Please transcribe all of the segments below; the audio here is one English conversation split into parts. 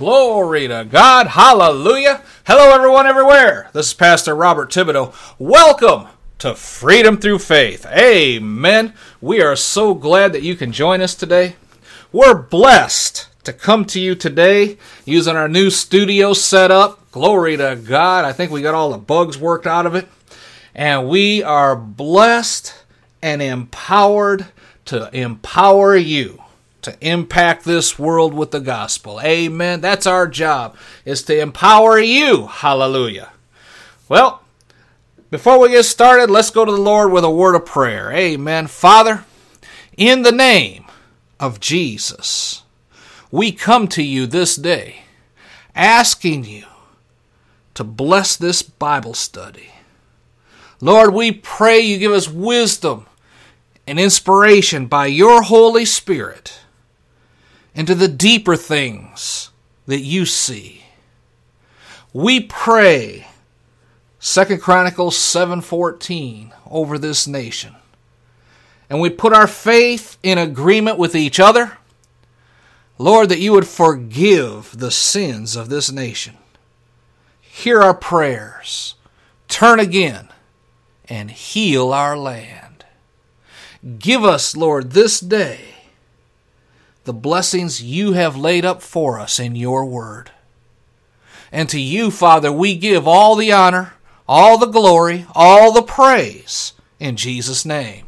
Glory to God. Hallelujah. Hello, everyone, everywhere. This is Pastor Robert Thibodeau. Welcome to Freedom Through Faith. Amen. We are so glad that you can join us today. We're blessed to come to you today using our new studio setup. Glory to God. I think we got all the bugs worked out of it. And we are blessed and empowered to empower you to impact this world with the gospel. Amen. That's our job, is to empower you. Hallelujah. Well, before we get started, let's go to the Lord with a word of prayer. Amen. Father, in the name of Jesus, we come to you this day asking you to bless this Bible study. Lord, we pray you give us wisdom and inspiration by your Holy Spirit into the deeper things that you see. We pray 2 Chronicles 7:14 over this nation. And we put our faith in agreement with each other. Lord, that you would forgive the sins of this nation. Hear our prayers. Turn again and heal our land. Give us, Lord, this day the blessings you have laid up for us in your word. And to you, Father, we give all the honor, all the glory, all the praise in Jesus' name.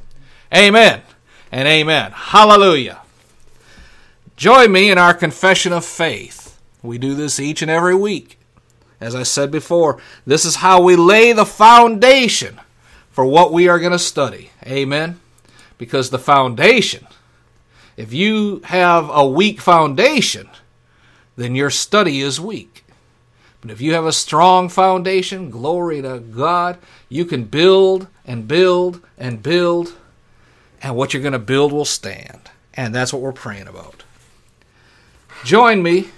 Amen and amen. Hallelujah. Join me in our confession of faith. We do this each and every week. As I said before, this is how we lay the foundation for what we are going to study. Amen. Because the foundation if you have a weak foundation, then your study is weak. But if you have a strong foundation, glory to God, you can build and build and build, and what you're going to build will stand. And that's what we're praying about. Join me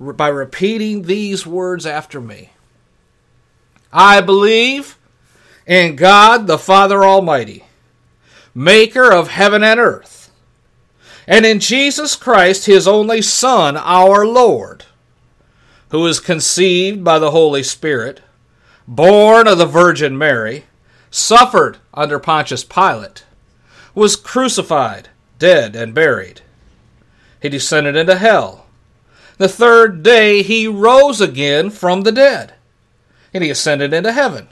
by repeating these words after me. I believe in God the Father Almighty, maker of heaven and earth and in Jesus Christ, his only Son, our Lord, who was conceived by the Holy Spirit, born of the Virgin Mary, suffered under Pontius Pilate, was crucified, dead, and buried. He descended into hell. The third day he rose again from the dead, and he ascended into heaven,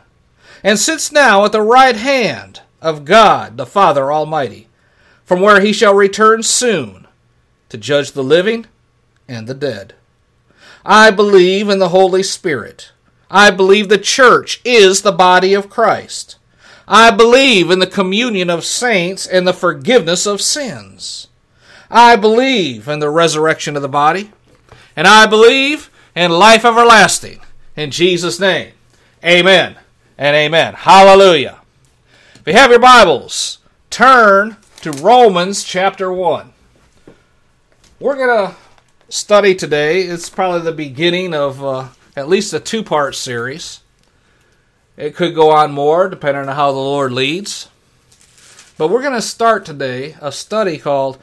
and sits now at the right hand of God the Father Almighty from where he shall return soon to judge the living and the dead. I believe in the Holy Spirit. I believe the church is the body of Christ. I believe in the communion of saints and the forgiveness of sins. I believe in the resurrection of the body. And I believe in life everlasting. In Jesus' name. Amen and amen. Hallelujah. If you have your Bibles, turn to Romans chapter 1. We're going to study today, it's probably the beginning of uh, at least a two part series. It could go on more depending on how the Lord leads. But we're going to start today a study called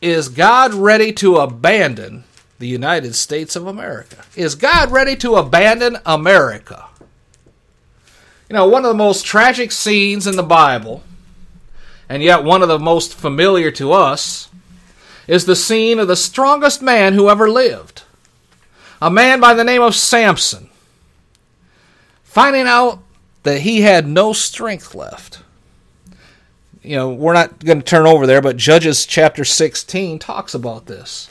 Is God Ready to Abandon the United States of America? Is God ready to abandon America? You know, one of the most tragic scenes in the Bible, and yet one of the most familiar to us, is the scene of the strongest man who ever lived. A man by the name of Samson. Finding out that he had no strength left. You know, we're not going to turn over there, but Judges chapter 16 talks about this.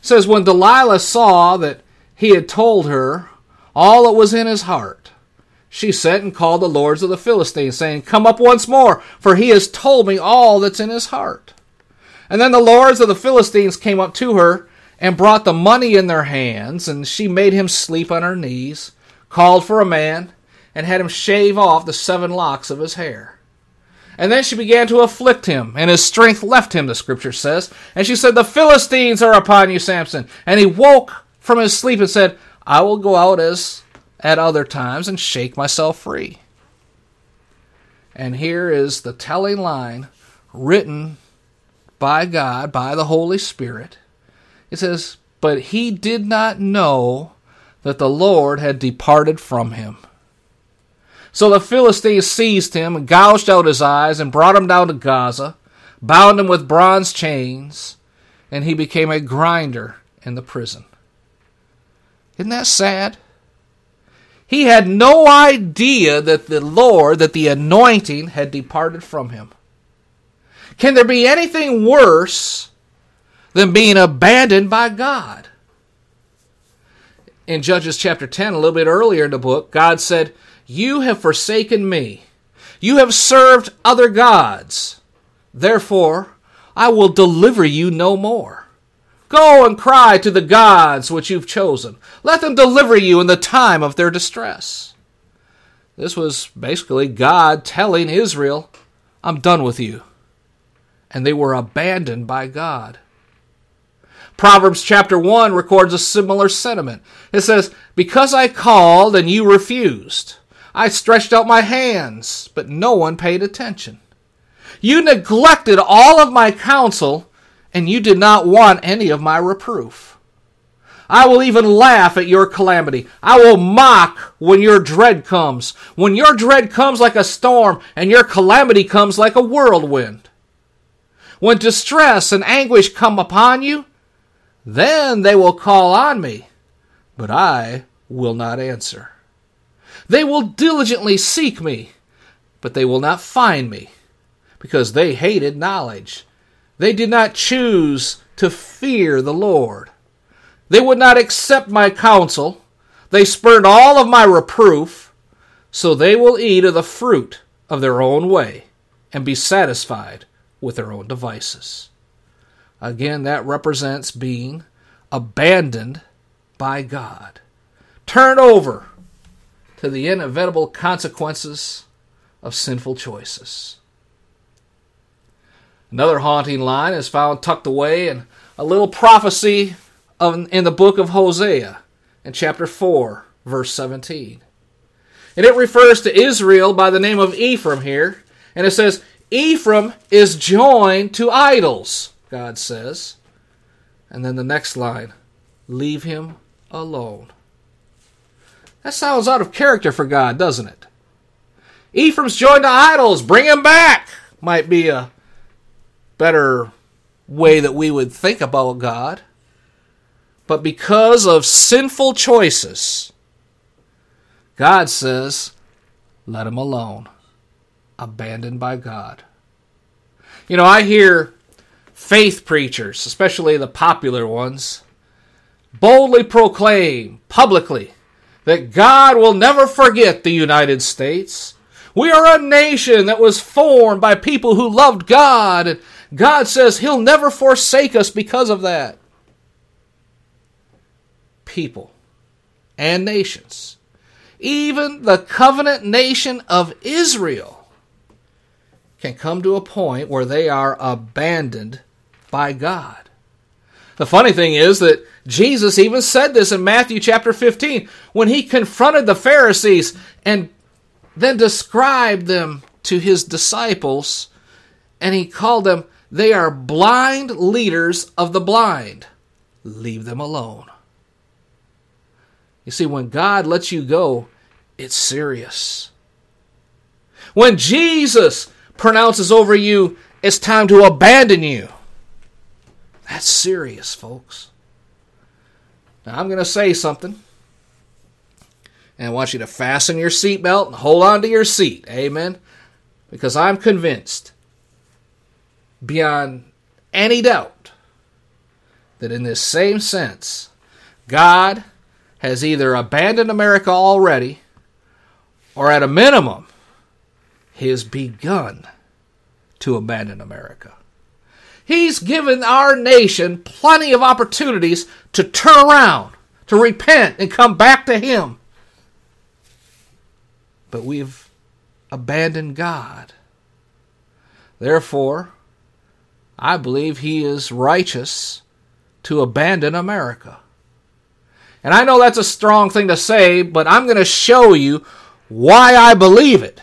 It says, When Delilah saw that he had told her all that was in his heart, she sent and called the lords of the Philistines, saying, Come up once more, for he has told me all that's in his heart. And then the lords of the Philistines came up to her and brought the money in their hands, and she made him sleep on her knees, called for a man, and had him shave off the seven locks of his hair. And then she began to afflict him, and his strength left him, the scripture says. And she said, The Philistines are upon you, Samson. And he woke from his sleep and said, I will go out as at other times and shake myself free. And here is the telling line written by God, by the Holy Spirit. It says, But he did not know that the Lord had departed from him. So the Philistines seized him and gouged out his eyes and brought him down to Gaza, bound him with bronze chains, and he became a grinder in the prison. Isn't that sad? He had no idea that the Lord, that the anointing had departed from him. Can there be anything worse than being abandoned by God? In Judges chapter 10, a little bit earlier in the book, God said, You have forsaken me. You have served other gods. Therefore, I will deliver you no more. Go and cry to the gods which you've chosen. Let them deliver you in the time of their distress. This was basically God telling Israel, I'm done with you. And they were abandoned by God. Proverbs chapter 1 records a similar sentiment. It says, Because I called and you refused, I stretched out my hands, but no one paid attention. You neglected all of my counsel and you did not want any of my reproof. I will even laugh at your calamity. I will mock when your dread comes. When your dread comes like a storm and your calamity comes like a whirlwind. When distress and anguish come upon you, then they will call on me, but I will not answer. They will diligently seek me, but they will not find me, because they hated knowledge they did not choose to fear the Lord. They would not accept my counsel. They spurned all of my reproof. So they will eat of the fruit of their own way and be satisfied with their own devices. Again, that represents being abandoned by God, turned over to the inevitable consequences of sinful choices. Another haunting line is found tucked away in a little prophecy of, in the book of Hosea in chapter 4, verse 17. And it refers to Israel by the name of Ephraim here. And it says, Ephraim is joined to idols, God says. And then the next line, leave him alone. That sounds out of character for God, doesn't it? Ephraim's joined to idols, bring him back, might be a better way that we would think about God. But because of sinful choices, God says, let him alone. Abandoned by God. You know, I hear faith preachers, especially the popular ones, boldly proclaim publicly that God will never forget the United States. We are a nation that was formed by people who loved God God says He'll never forsake us because of that. People and nations, even the covenant nation of Israel, can come to a point where they are abandoned by God. The funny thing is that Jesus even said this in Matthew chapter 15 when he confronted the Pharisees and then described them to his disciples, and he called them they are blind leaders of the blind. Leave them alone. You see, when God lets you go, it's serious. When Jesus pronounces over you, it's time to abandon you. That's serious, folks. Now, I'm going to say something. And I want you to fasten your seatbelt and hold on to your seat. Amen. Because I'm convinced, beyond any doubt, that in this same sense, God has either abandoned America already, or at a minimum, he has begun to abandon America. He's given our nation plenty of opportunities to turn around, to repent, and come back to Him. But we've abandoned God. Therefore, I believe He is righteous to abandon America. And I know that's a strong thing to say, but I'm going to show you why I believe it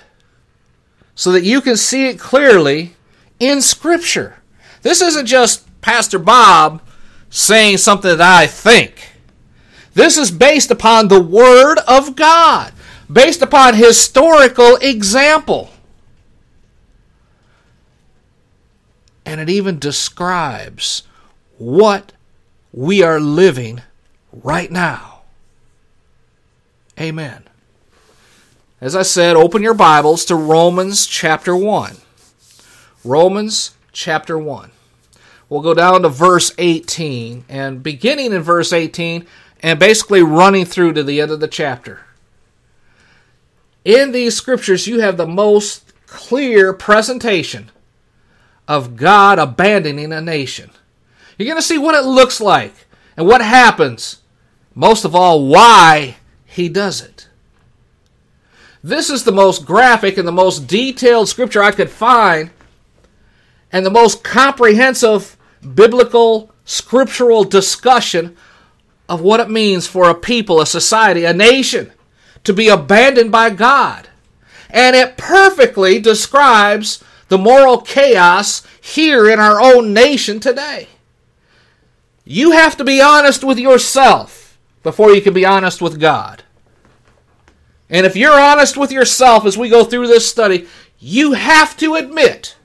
so that you can see it clearly in Scripture. This isn't just Pastor Bob saying something that I think. This is based upon the Word of God, based upon historical example. And it even describes what we are living right now. Amen. As I said, open your Bibles to Romans chapter 1. Romans chapter 1. We'll go down to verse 18, and beginning in verse 18, and basically running through to the end of the chapter. In these scriptures, you have the most clear presentation of God abandoning a nation. You're going to see what it looks like and what happens most of all, why he does it. This is the most graphic and the most detailed scripture I could find, and the most comprehensive biblical scriptural discussion of what it means for a people, a society, a nation to be abandoned by God. And it perfectly describes the moral chaos here in our own nation today. You have to be honest with yourself before you can be honest with God. And if you're honest with yourself as we go through this study, you have to admit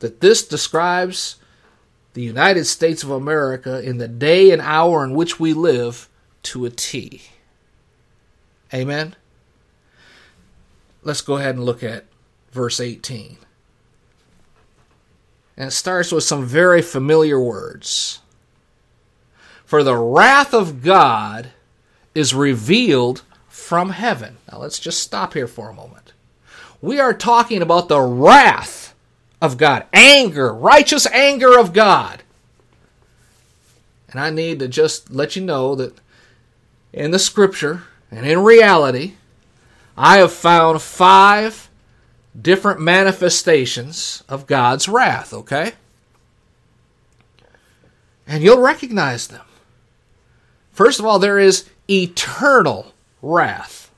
that this describes the United States of America in the day and hour in which we live to a T. Amen? Let's go ahead and look at verse 18. And it starts with some very familiar words. For the wrath of God is revealed from heaven. Now let's just stop here for a moment. We are talking about the wrath of God, anger, righteous anger of God. And I need to just let you know that in the scripture and in reality, I have found five different manifestations of God's wrath, okay? And you'll recognize them. First of all, there is eternal wrath.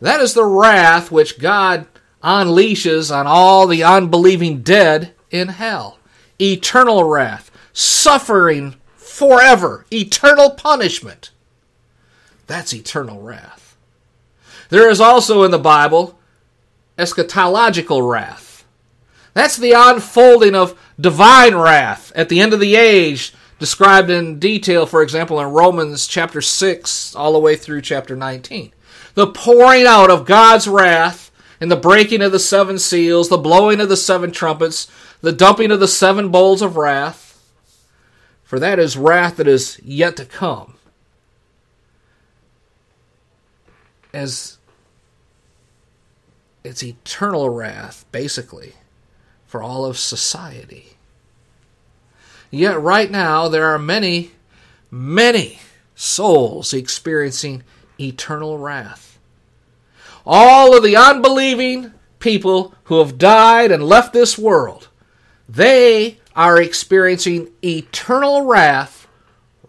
That is the wrath which God unleashes on all the unbelieving dead in hell. Eternal wrath, suffering forever, eternal punishment. That's eternal wrath. There is also in the Bible eschatological wrath. That's the unfolding of divine wrath at the end of the age described in detail, for example, in Romans chapter 6 all the way through chapter 19. The pouring out of God's wrath and the breaking of the seven seals, the blowing of the seven trumpets, the dumping of the seven bowls of wrath. For that is wrath that is yet to come. As it's eternal wrath, basically, for all of society. Yet, right now, there are many, many souls experiencing eternal wrath. All of the unbelieving people who have died and left this world, they are experiencing eternal wrath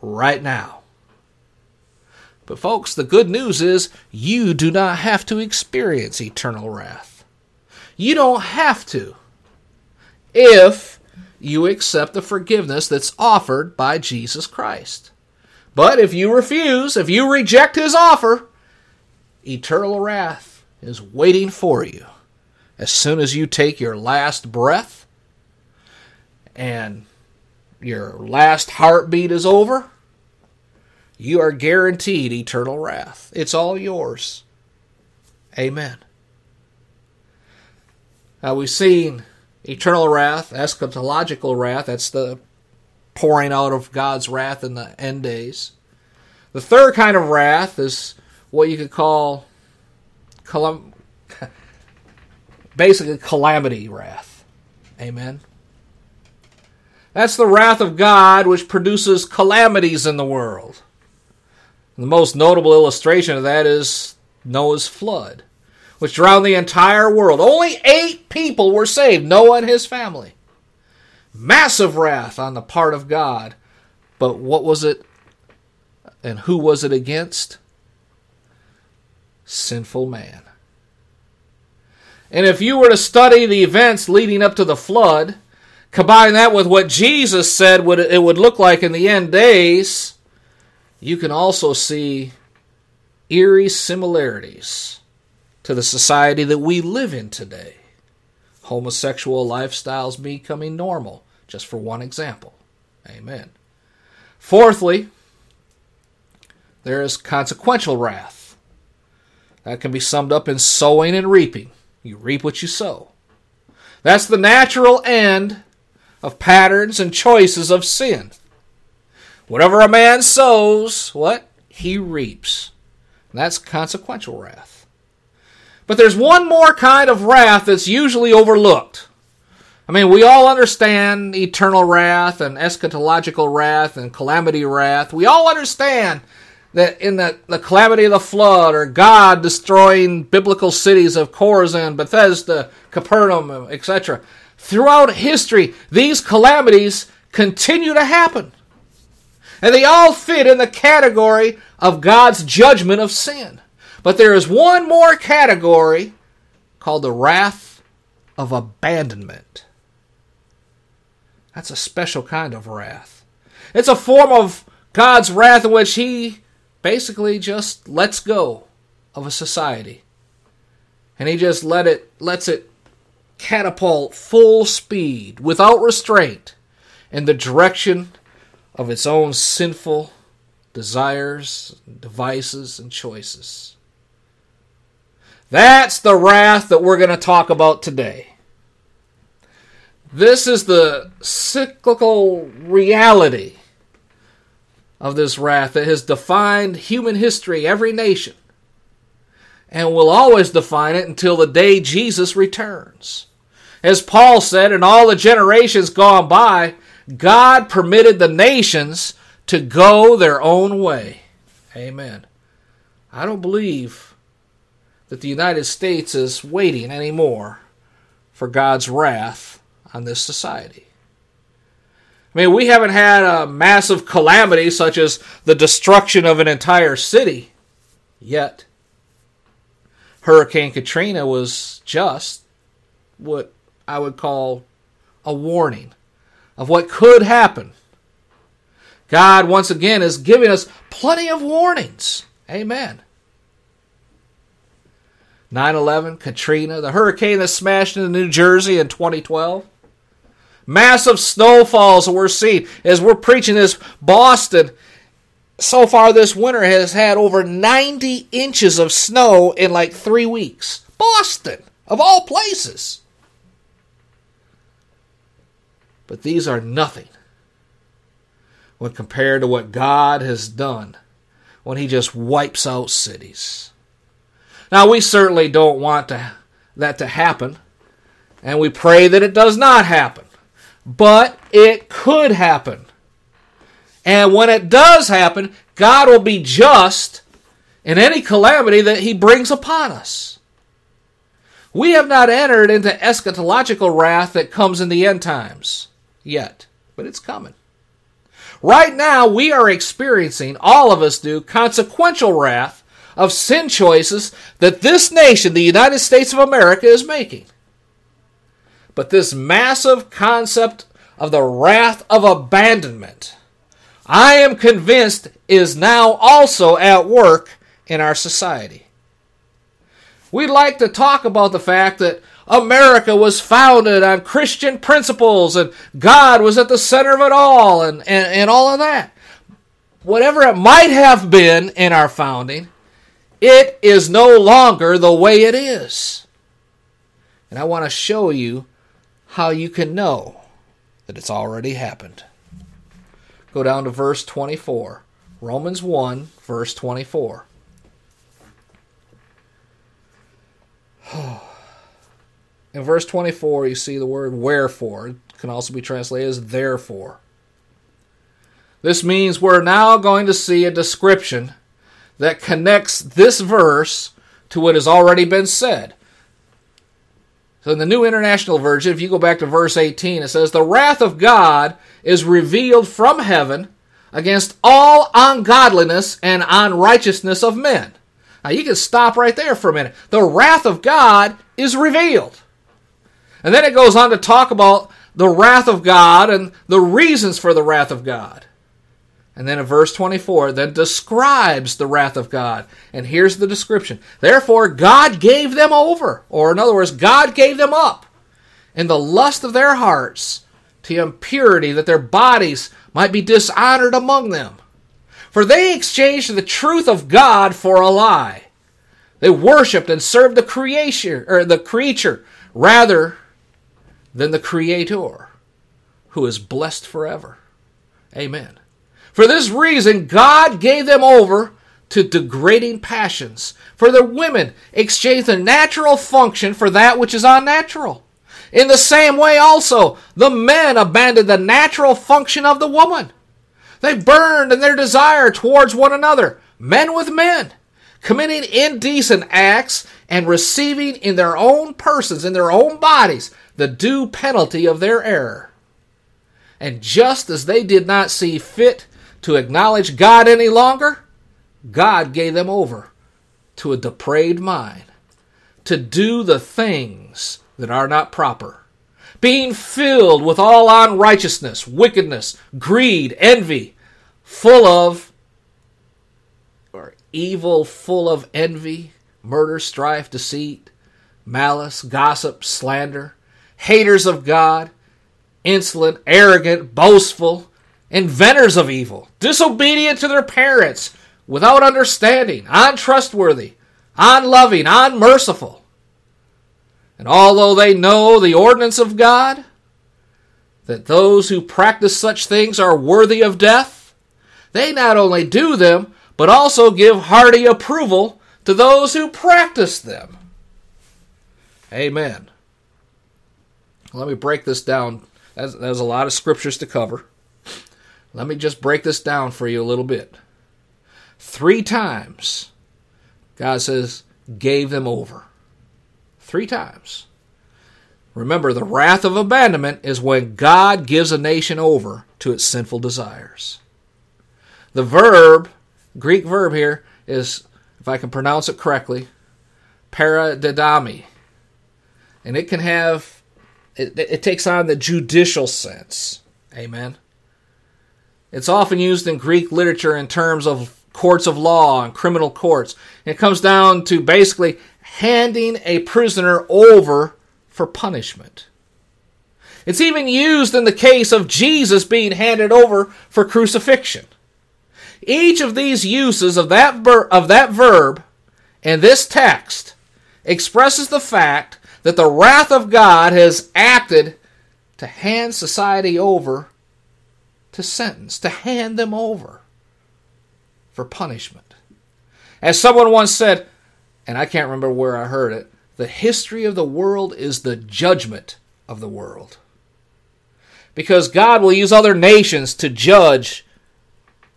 right now. But, folks, the good news is you do not have to experience eternal wrath. You don't have to. If you accept the forgiveness that's offered by Jesus Christ. But if you refuse, if you reject his offer, eternal wrath is waiting for you. As soon as you take your last breath and your last heartbeat is over, you are guaranteed eternal wrath. It's all yours. Amen. Now we've seen eternal wrath, eschatological wrath, that's the pouring out of God's wrath in the end days. The third kind of wrath is what you could call calam- basically calamity wrath. Amen. That's the wrath of God which produces calamities in the world. The most notable illustration of that is Noah's flood, which drowned the entire world. Only eight people were saved Noah and his family. Massive wrath on the part of God. But what was it and who was it against? Sinful man. And if you were to study the events leading up to the flood, combine that with what Jesus said would it would look like in the end days, you can also see eerie similarities to the society that we live in today. Homosexual lifestyles becoming normal, just for one example. Amen. Fourthly, there is consequential wrath. That can be summed up in sowing and reaping. You reap what you sow. That's the natural end of patterns and choices of sin. Whatever a man sows, what? He reaps. And that's consequential wrath. But there's one more kind of wrath that's usually overlooked. I mean, we all understand eternal wrath and eschatological wrath and calamity wrath. We all understand that in the, the calamity of the flood or God destroying biblical cities of Chorazin, Bethsaida, Capernaum, etc. Throughout history, these calamities continue to happen. And they all fit in the category of God's judgment of sin. But there is one more category called the wrath of abandonment. That's a special kind of wrath. It's a form of God's wrath in which He basically just lets go of a society. And He just let it lets it catapult full speed without restraint in the direction of its own sinful desires, devices, and choices. That's the wrath that we're going to talk about today. This is the cyclical reality of this wrath that has defined human history, every nation, and will always define it until the day Jesus returns. As Paul said, in all the generations gone by, God permitted the nations to go their own way. Amen. I don't believe that the United States is waiting anymore for God's wrath on this society. I mean, we haven't had a massive calamity such as the destruction of an entire city yet. Hurricane Katrina was just what I would call a warning of what could happen. God, once again, is giving us plenty of warnings. Amen. 9 11, Katrina, the hurricane that smashed into New Jersey in 2012. Massive snowfalls that we're seeing as we're preaching this. Boston, so far this winter, has had over 90 inches of snow in like three weeks. Boston, of all places. But these are nothing when compared to what God has done when He just wipes out cities. Now, we certainly don't want to, that to happen, and we pray that it does not happen. But it could happen. And when it does happen, God will be just in any calamity that He brings upon us. We have not entered into eschatological wrath that comes in the end times yet, but it's coming. Right now, we are experiencing, all of us do, consequential wrath of sin choices that this nation, the United States of America, is making. But this massive concept of the wrath of abandonment, I am convinced is now also at work in our society. We like to talk about the fact that America was founded on Christian principles and God was at the center of it all and, and, and all of that. Whatever it might have been in our founding, it is no longer the way it is. And I want to show you how you can know that it's already happened. Go down to verse 24. Romans 1, verse 24. In verse 24, you see the word wherefore. It can also be translated as therefore. This means we're now going to see a description that connects this verse to what has already been said. So in the New International Version, if you go back to verse 18, it says, The wrath of God is revealed from heaven against all ungodliness and unrighteousness of men. Now you can stop right there for a minute. The wrath of God is revealed. And then it goes on to talk about the wrath of God and the reasons for the wrath of God. And then in verse 24, then describes the wrath of God. And here's the description. Therefore, God gave them over, or in other words, God gave them up in the lust of their hearts to impurity, that their bodies might be dishonored among them. For they exchanged the truth of God for a lie. They worshipped and served the creation or the creature rather than the creator, who is blessed forever. Amen. For this reason, God gave them over to degrading passions. For the women exchanged the natural function for that which is unnatural. In the same way, also, the men abandoned the natural function of the woman. They burned in their desire towards one another, men with men, committing indecent acts and receiving in their own persons, in their own bodies, the due penalty of their error. And just as they did not see fit to acknowledge God any longer, God gave them over to a depraved mind to do the things that are not proper, being filled with all unrighteousness, wickedness, greed, envy, full of, evil, full of envy, murder, strife, deceit, malice, gossip, slander, haters of God, insolent, arrogant, boastful, inventors of evil, disobedient to their parents, without understanding, untrustworthy, unloving, unmerciful. And although they know the ordinance of God, that those who practice such things are worthy of death, they not only do them, but also give hearty approval to those who practice them. Amen. Let me break this down. There's a lot of scriptures to cover. Let me just break this down for you a little bit. Three times, God says, gave them over. Three times. Remember, the wrath of abandonment is when God gives a nation over to its sinful desires. The verb, Greek verb here, is, if I can pronounce it correctly, paradidomi. And it can have, it, it takes on the judicial sense. Amen. It's often used in Greek literature in terms of courts of law and criminal courts. It comes down to basically handing a prisoner over for punishment. It's even used in the case of Jesus being handed over for crucifixion. Each of these uses of that, ver- of that verb in this text expresses the fact that the wrath of God has acted to hand society over to sentence, to hand them over for punishment. As someone once said, and I can't remember where I heard it, the history of the world is the judgment of the world. Because God will use other nations to judge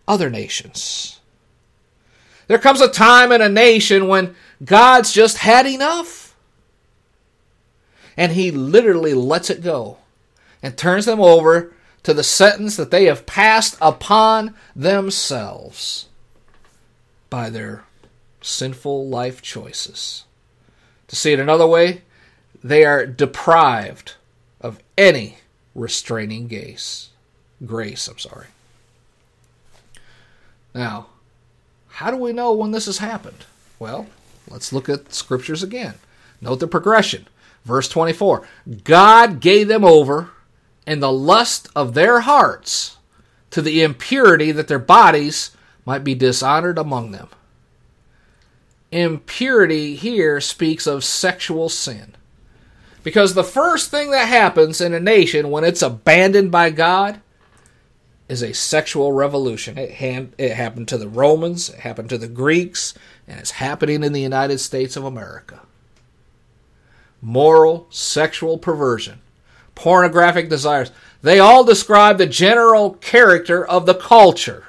other nations. There comes a time in a nation when God's just had enough. And He literally lets it go and turns them over to the sentence that they have passed upon themselves by their sinful life choices. To see it another way, they are deprived of any restraining grace. Grace, I'm sorry. Now, how do we know when this has happened? Well, let's look at scriptures again. Note the progression. Verse 24 God gave them over in the lust of their hearts to the impurity that their bodies might be dishonored among them. Impurity here speaks of sexual sin. Because the first thing that happens in a nation when it's abandoned by God is a sexual revolution. It, it happened to the Romans, it happened to the Greeks, and it's happening in the United States of America. Moral, sexual perversion, pornographic desires, they all describe the general character of the culture.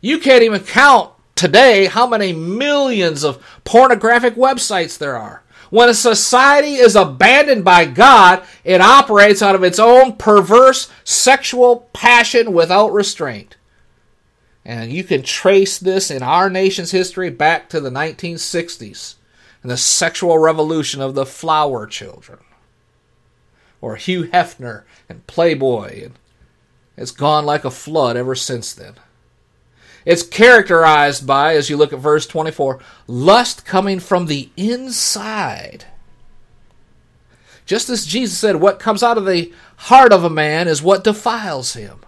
You can't even count today how many millions of pornographic websites there are. When a society is abandoned by God, it operates out of its own perverse sexual passion without restraint. And you can trace this in our nation's history back to the 1960s and the sexual revolution of the flower children. Or Hugh Hefner and Playboy. And it's gone like a flood ever since then. It's characterized by, as you look at verse 24, lust coming from the inside. Just as Jesus said, what comes out of the heart of a man is what defiles him.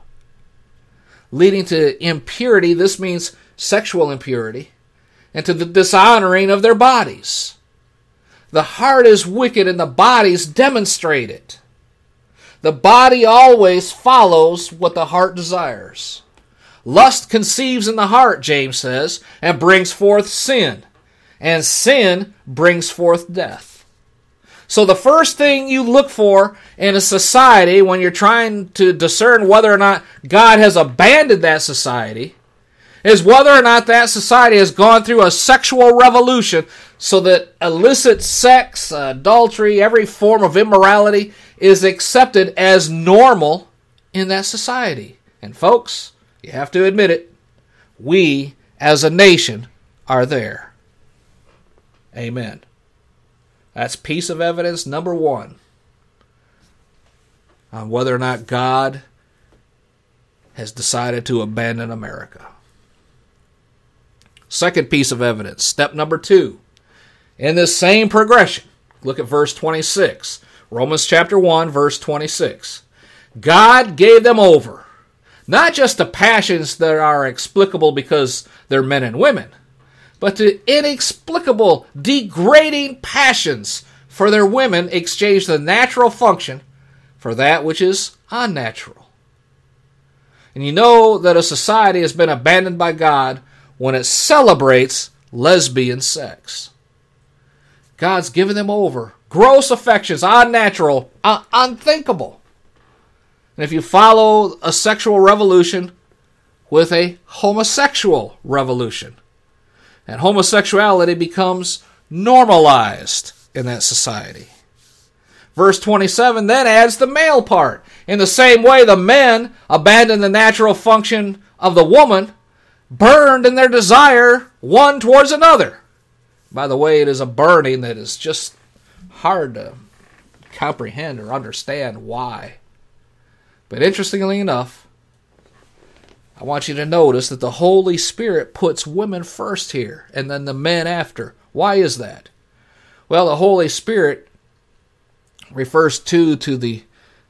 Leading to impurity, this means sexual impurity, and to the dishonoring of their bodies. The heart is wicked and the bodies demonstrate it. The body always follows what the heart desires. Lust conceives in the heart, James says, and brings forth sin. And sin brings forth death. So the first thing you look for in a society when you're trying to discern whether or not God has abandoned that society is whether or not that society has gone through a sexual revolution so that illicit sex, adultery, every form of immorality is accepted as normal in that society. And folks, you have to admit it. We, as a nation, are there. Amen. That's piece of evidence number one on whether or not God has decided to abandon America. Second piece of evidence, step number two. In this same progression, look at verse 26. Romans chapter 1, verse 26. God gave them over not just to passions that are explicable because they're men and women, but to inexplicable, degrading passions for their women exchange the natural function for that which is unnatural. And you know that a society has been abandoned by God when it celebrates lesbian sex. God's given them over. Gross affections, unnatural, uh, unthinkable. And if you follow a sexual revolution with a homosexual revolution, and homosexuality becomes normalized in that society. Verse 27 then adds the male part. In the same way, the men abandoned the natural function of the woman, burned in their desire one towards another. By the way, it is a burning that is just hard to comprehend or understand why. But interestingly enough, I want you to notice that the Holy Spirit puts women first here and then the men after. Why is that? Well, the Holy Spirit refers to to the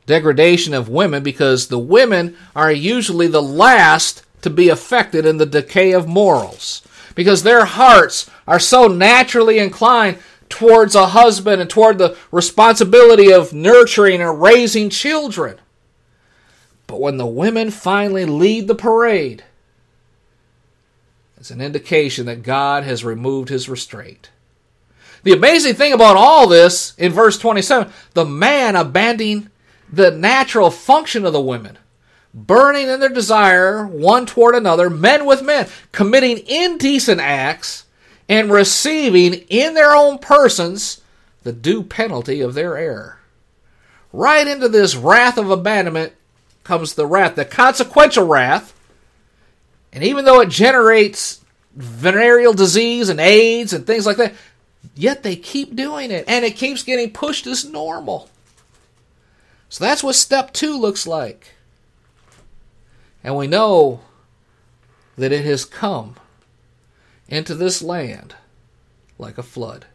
degradation of women because the women are usually the last to be affected in the decay of morals because their hearts are so naturally inclined towards a husband and toward the responsibility of nurturing and raising children. But when the women finally lead the parade, it's an indication that God has removed his restraint. The amazing thing about all this in verse 27 the man abandoning the natural function of the women, burning in their desire one toward another, men with men, committing indecent acts, and receiving in their own persons the due penalty of their error. Right into this wrath of abandonment comes the wrath, the consequential wrath. And even though it generates venereal disease and AIDS and things like that, yet they keep doing it and it keeps getting pushed as normal. So that's what step two looks like. And we know that it has come into this land like a flood.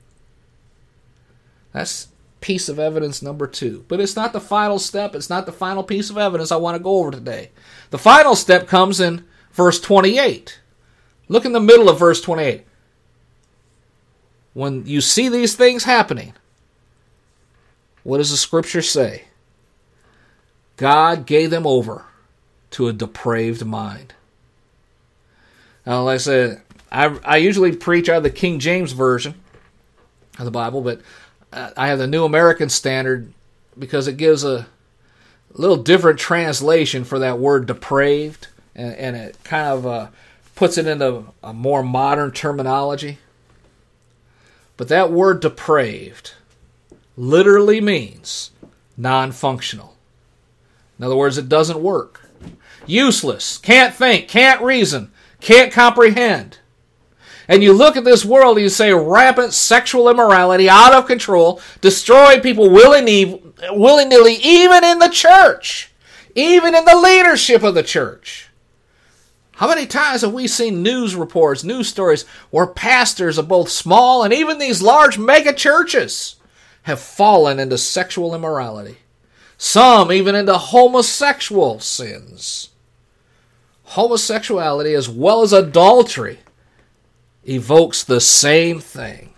That's piece of evidence number two. But it's not the final step, it's not the final piece of evidence I want to go over today. The final step comes in verse 28. Look in the middle of verse 28. When you see these things happening, what does the scripture say? God gave them over to a depraved mind. Now, like I said, I, I usually preach out of the King James Version of the Bible, but I have the New American Standard because it gives a little different translation for that word depraved, and, and it kind of uh, puts it into a more modern terminology. But that word depraved literally means non functional. In other words, it doesn't work. Useless, can't think, can't reason, can't comprehend. And you look at this world and you say rampant sexual immorality, out of control, destroy people willy nilly, even in the church, even in the leadership of the church. How many times have we seen news reports, news stories where pastors of both small and even these large mega churches have fallen into sexual immorality? Some even into homosexual sins. Homosexuality, as well as adultery, evokes the same thing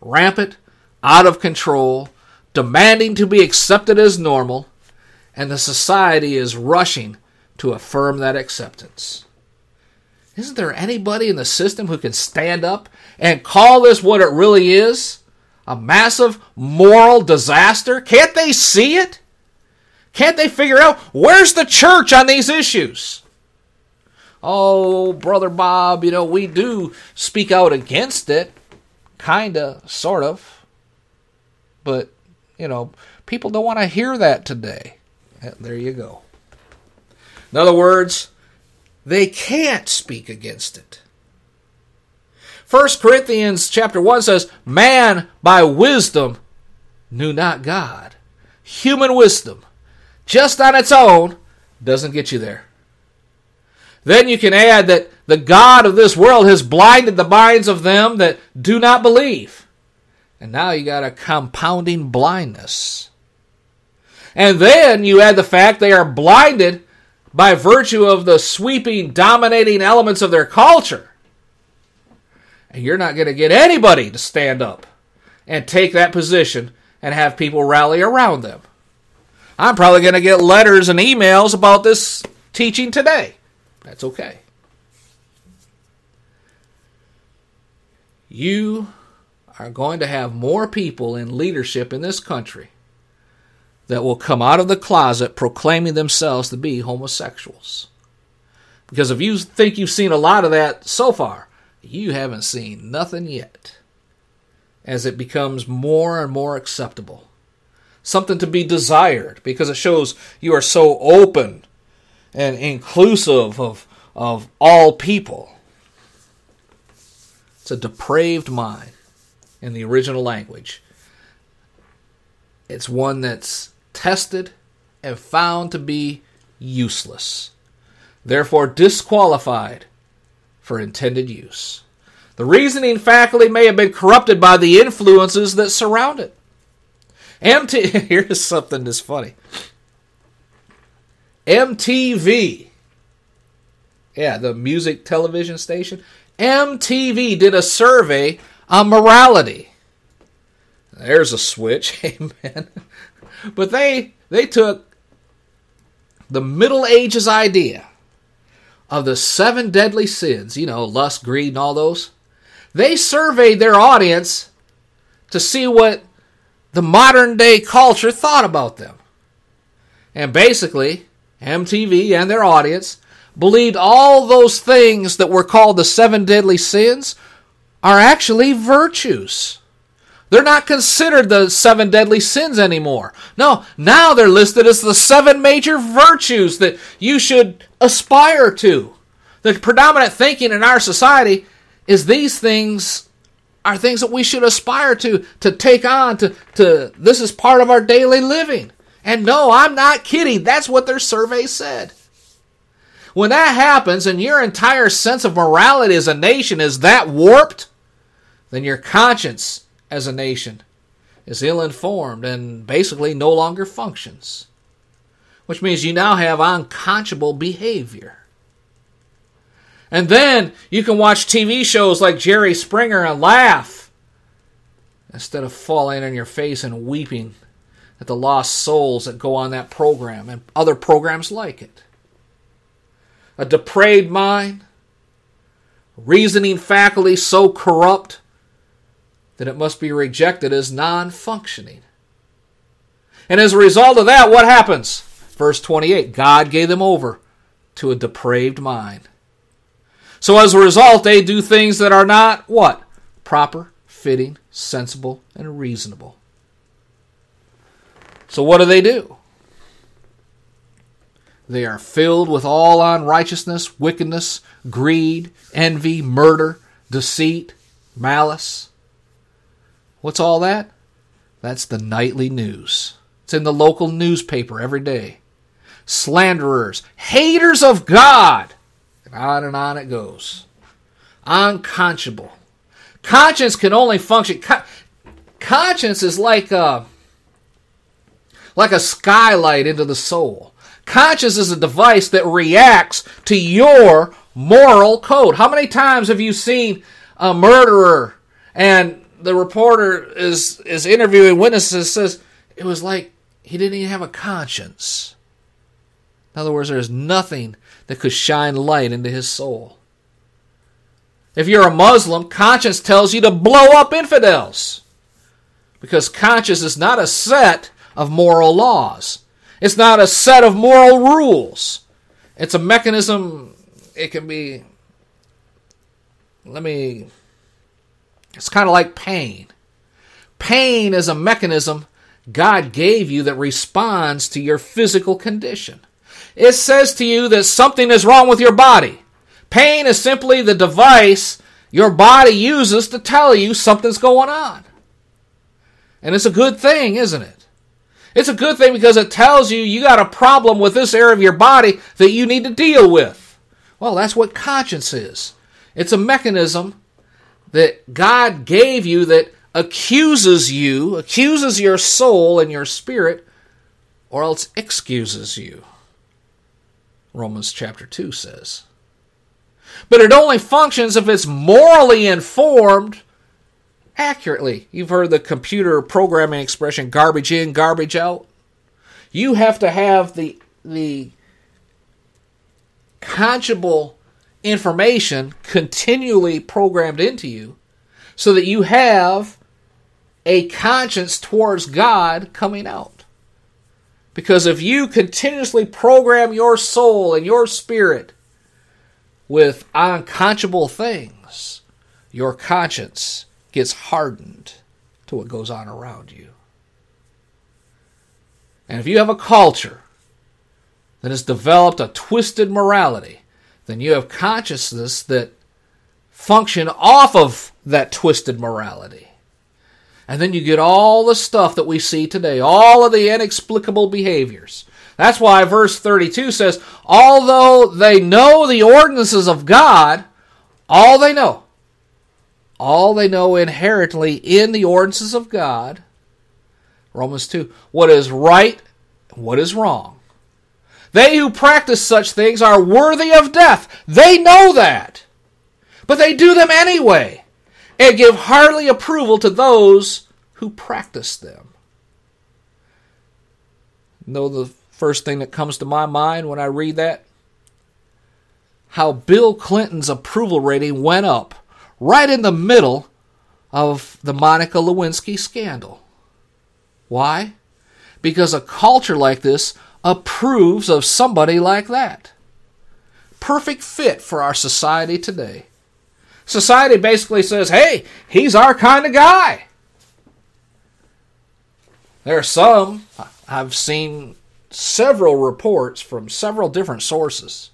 rampant, out of control, demanding to be accepted as normal, and the society is rushing to affirm that acceptance. Isn't there anybody in the system who can stand up and call this what it really is? A massive moral disaster? Can't they see it? Can't they figure out where's the church on these issues? Oh, Brother Bob, you know, we do speak out against it. Kinda, sort of. But, you know, people don't want to hear that today. Eh, there you go. In other words, they can't speak against it. 1 Corinthians chapter 1 says, Man by wisdom knew not God. Human wisdom, just on its own, doesn't get you there. Then you can add that the God of this world has blinded the minds of them that do not believe. And now you got a compounding blindness. And then you add the fact they are blinded by virtue of the sweeping, dominating elements of their culture. And you're not going to get anybody to stand up and take that position and have people rally around them. I'm probably going to get letters and emails about this teaching today. That's okay. You are going to have more people in leadership in this country that will come out of the closet proclaiming themselves to be homosexuals. Because if you think you've seen a lot of that so far, you haven't seen nothing yet. As it becomes more and more acceptable. Something to be desired because it shows you are so open and inclusive of, of all people. It's a depraved mind in the original language. It's one that's tested and found to be useless, therefore disqualified for intended use. The reasoning faculty may have been corrupted by the influences that surround it. MT, here's something that's funny. MTV, yeah, the music television station, MTV did a survey on morality. There's a switch, amen. But they they took the Middle Ages idea of the seven deadly sins, you know, lust, greed, and all those. They surveyed their audience to see what the modern day culture thought about them. And basically, MTV and their audience believed all those things that were called the seven deadly sins are actually virtues. They're not considered the seven deadly sins anymore. No, now they're listed as the seven major virtues that you should aspire to. The predominant thinking in our society is these things are things that we should aspire to, to take on, to, to this is part of our daily living. And no, I'm not kidding. That's what their survey said. when that happens and your entire sense of morality as a nation is that warped, then your conscience as a nation is ill informed and basically no longer functions. Which means you now have unconscionable behavior. And then you can watch TV shows like Jerry Springer and laugh instead of falling on your face and weeping at the lost souls that go on that program and other programs like it. A depraved mind, reasoning faculty so corrupt that it must be rejected as non functioning. And as a result of that, what happens? Verse 28 God gave them over to a depraved mind. So as a result, they do things that are not what? Proper, fitting, sensible, and reasonable. So what do they do? They are filled with all unrighteousness, wickedness, greed, envy, murder, deceit, malice. What's all that? That's the nightly news. It's in the local newspaper every day. Slanderers, haters of God. And on and on it goes. Unconscionable. Conscience can only function. Con- conscience is like a, like a skylight into the soul. Conscience is a device that reacts to your moral code. How many times have you seen a murderer and the reporter is is interviewing witnesses says it was like he didn't even have a conscience. In other words, there's nothing that could shine light into his soul. If you're a Muslim, conscience tells you to blow up infidels. Because conscience is not a set of moral laws. It's not a set of moral rules. It's a mechanism, it can be, let me, it's kind of like pain. Pain is a mechanism God gave you that responds to your physical condition. It says to you that something is wrong with your body. Pain is simply the device your body uses to tell you something's going on. And it's a good thing, isn't it? It's a good thing because it tells you you got a problem with this area of your body that you need to deal with. Well, that's what conscience is. It's a mechanism that God gave you that accuses you, accuses your soul and your spirit, or else excuses you. Romans chapter 2 says. But it only functions if it's morally informed accurately. You've heard the computer programming expression garbage in, garbage out. You have to have the the conscionable information continually programmed into you so that you have a conscience towards God coming out. Because if you continuously program your soul and your spirit with unconscionable things, your conscience gets hardened to what goes on around you. And if you have a culture that has developed a twisted morality, then you have consciousness that function off of that twisted morality. And then you get all the stuff that we see today, all of the inexplicable behaviors. That's why verse 32 says, although they know the ordinances of God, all they know, all they know inherently in the ordinances of God, Romans 2, what is right, what is wrong. They who practice such things are worthy of death. They know that. But they do them anyway and give heartily approval to those who practice them. Know the first thing that comes to my mind when I read that? How Bill Clinton's approval rating went up right in the middle of the Monica Lewinsky scandal. Why? Because a culture like this approves of somebody like that. Perfect fit for our society today. Society basically says, hey, he's our kind of guy. There are some, I've seen several reports from several different sources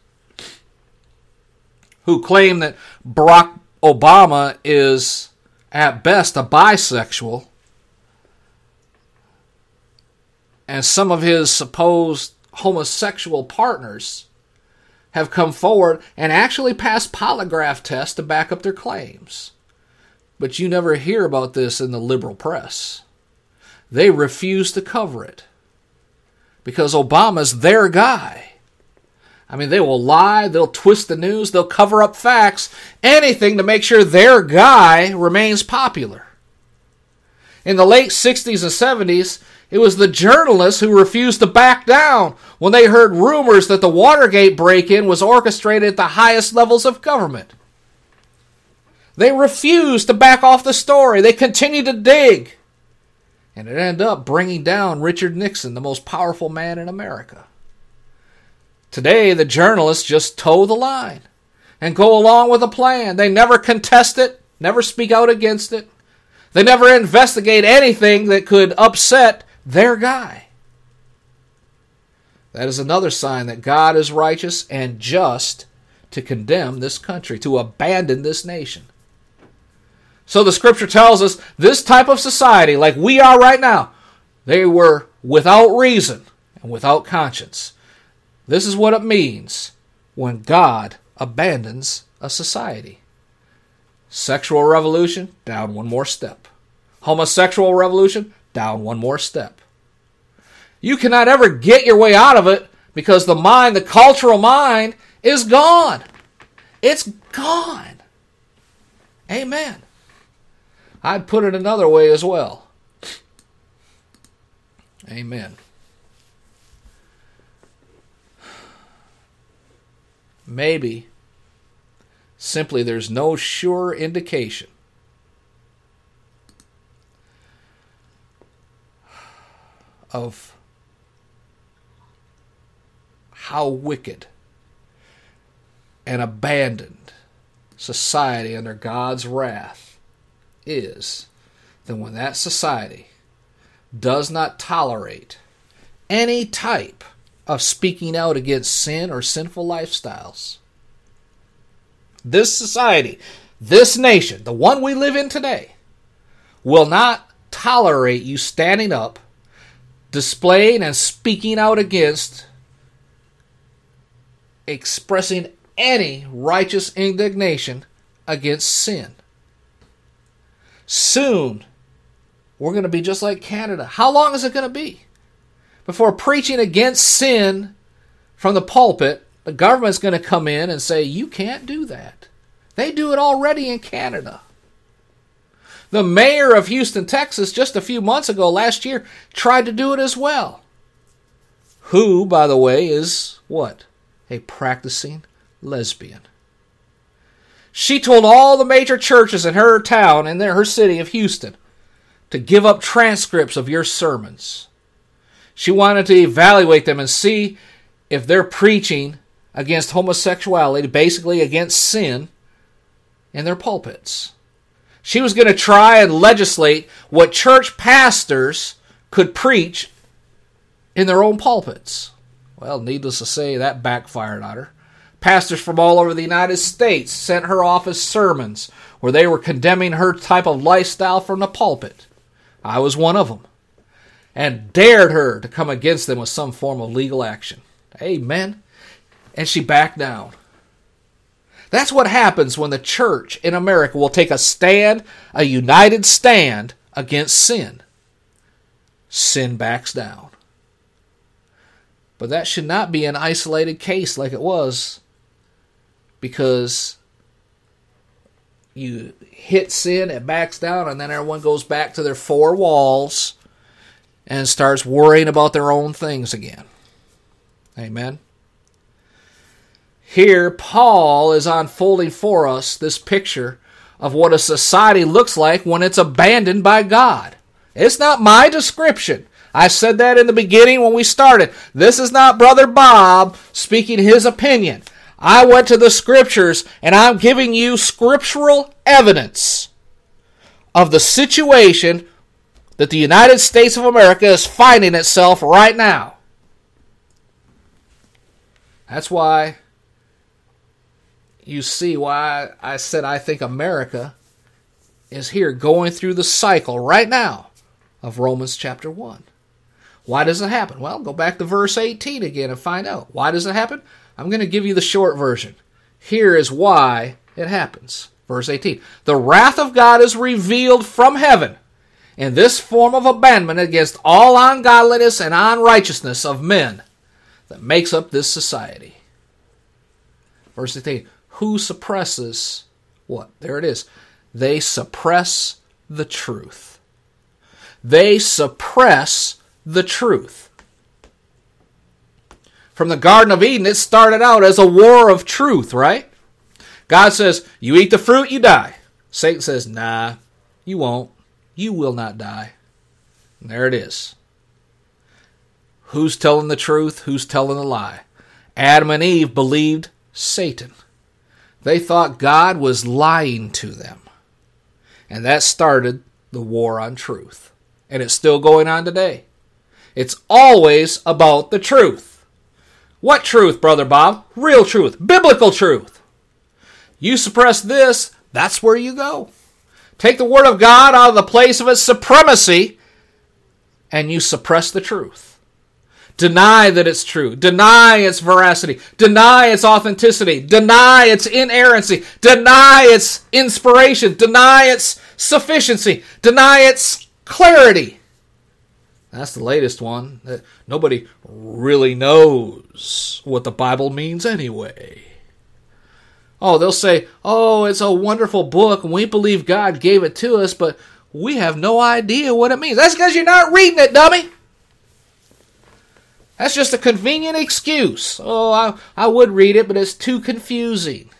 who claim that Barack Obama is at best a bisexual and some of his supposed homosexual partners have come forward and actually passed polygraph tests to back up their claims. But you never hear about this in the liberal press. They refuse to cover it because Obama's their guy. I mean, they will lie, they'll twist the news, they'll cover up facts, anything to make sure their guy remains popular. In the late 60s and 70s, it was the journalists who refused to back down when they heard rumors that the Watergate break in was orchestrated at the highest levels of government. They refused to back off the story. They continued to dig. And it ended up bringing down Richard Nixon, the most powerful man in America. Today, the journalists just toe the line and go along with the plan. They never contest it, never speak out against it. They never investigate anything that could upset their guy. That is another sign that God is righteous and just to condemn this country, to abandon this nation. So the scripture tells us this type of society, like we are right now, they were without reason and without conscience. This is what it means when God abandons a society. Sexual revolution, down one more step. Homosexual revolution, down one more step. You cannot ever get your way out of it because the mind, the cultural mind, is gone. It's gone. Amen. I'd put it another way as well. Amen. Maybe. Simply there's no sure indication. Of how wicked and abandoned society under God's wrath is than when that society does not tolerate any type of speaking out against sin or sinful lifestyles. This society, this nation, the one we live in today, will not tolerate you standing up, displaying and speaking out against, expressing any righteous indignation against sin. Soon, we're going to be just like Canada. How long is it going to be? Before preaching against sin from the pulpit, the government's going to come in and say, you can't do that. They do it already in Canada. The mayor of Houston, Texas, just a few months ago, last year, tried to do it as well. Who, by the way, is what? A practicing lesbian. She told all the major churches in her town and her city of Houston to give up transcripts of your sermons. She wanted to evaluate them and see if they're preaching against homosexuality, basically against sin, in their pulpits. She was going to try and legislate what church pastors could preach in their own pulpits. Well, needless to say, that backfired on her. Pastors from all over the United States sent her off as sermons where they were condemning her type of lifestyle from the pulpit. I was one of them. And dared her to come against them with some form of legal action. Amen. And she backed down. That's what happens when the church in America will take a stand, a united stand against sin. Sin backs down. But that should not be an isolated case like it was because you hit sin, it backs down, and then everyone goes back to their four walls and starts worrying about their own things again. Amen. Here, Paul is unfolding for us this picture of what a society looks like when it's abandoned by God. It's not my description. I said that in the beginning when we started. This is not Brother Bob speaking his opinion. I went to the scriptures and I'm giving you scriptural evidence of the situation that the United States of America is finding itself right now. That's why you see why I said I think America is here going through the cycle right now of Romans chapter 1. Why does it happen? Well, go back to verse 18 again and find out. Why does it happen? I'm going to give you the short version. Here is why it happens. Verse 18 The wrath of God is revealed from heaven in this form of abandonment against all ungodliness and unrighteousness of men that makes up this society. Verse 18 Who suppresses what? There it is. They suppress the truth. They suppress the truth. From the Garden of Eden, it started out as a war of truth, right? God says, You eat the fruit, you die. Satan says, Nah, you won't. You will not die. And there it is. Who's telling the truth? Who's telling the lie? Adam and Eve believed Satan. They thought God was lying to them. And that started the war on truth. And it's still going on today. It's always about the truth. What truth, Brother Bob? Real truth, biblical truth. You suppress this, that's where you go. Take the Word of God out of the place of its supremacy, and you suppress the truth. Deny that it's true. Deny its veracity. Deny its authenticity. Deny its inerrancy. Deny its inspiration. Deny its sufficiency. Deny its clarity. That's the latest one. Nobody really knows what the Bible means anyway. Oh, they'll say, oh, it's a wonderful book, and we believe God gave it to us, but we have no idea what it means. That's because you're not reading it, dummy. That's just a convenient excuse. Oh, I, I would read it, but it's too confusing.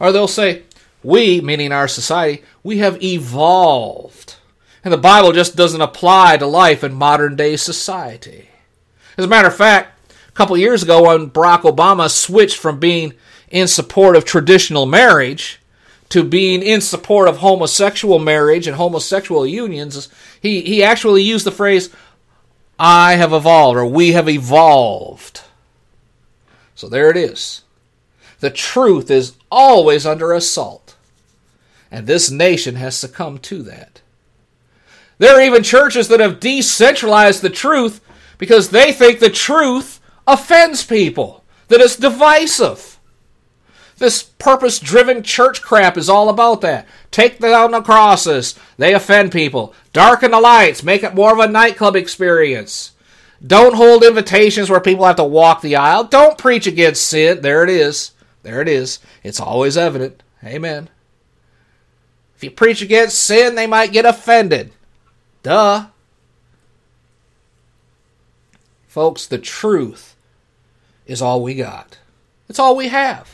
Or they'll say, we, meaning our society, we have evolved. And the Bible just doesn't apply to life in modern day society. As a matter of fact, a couple years ago when Barack Obama switched from being in support of traditional marriage to being in support of homosexual marriage and homosexual unions, he, he actually used the phrase, I have evolved, or we have evolved. So there it is. The truth is always under assault. And this nation has succumbed to that. There are even churches that have decentralized the truth because they think the truth offends people, that it's divisive. This purpose driven church crap is all about that. Take down the crosses, they offend people. Darken the lights, make it more of a nightclub experience. Don't hold invitations where people have to walk the aisle. Don't preach against sin. There it is. There it is. It's always evident. Amen. If you preach against sin, they might get offended. Duh. Folks, the truth is all we got. It's all we have.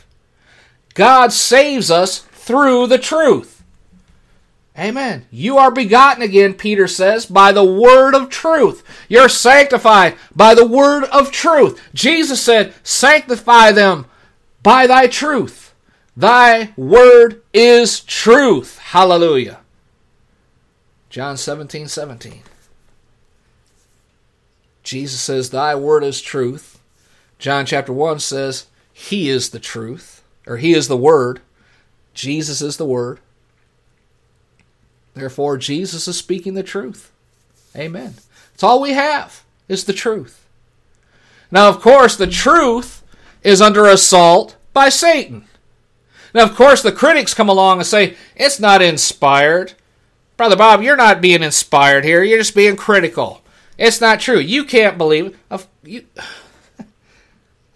God saves us through the truth. Amen. You are begotten again, Peter says, by the word of truth. You're sanctified by the word of truth. Jesus said, Sanctify them by thy truth. Thy word is truth. Hallelujah. John 17, 17. Jesus says, Thy word is truth. John chapter 1 says, He is the truth or he is the word. Jesus is the word. Therefore, Jesus is speaking the truth. Amen. It's all we have is the truth. Now, of course, the truth is under assault by Satan. Now, of course, the critics come along and say, it's not inspired. Brother Bob, you're not being inspired here. You're just being critical. It's not true. You can't believe. You,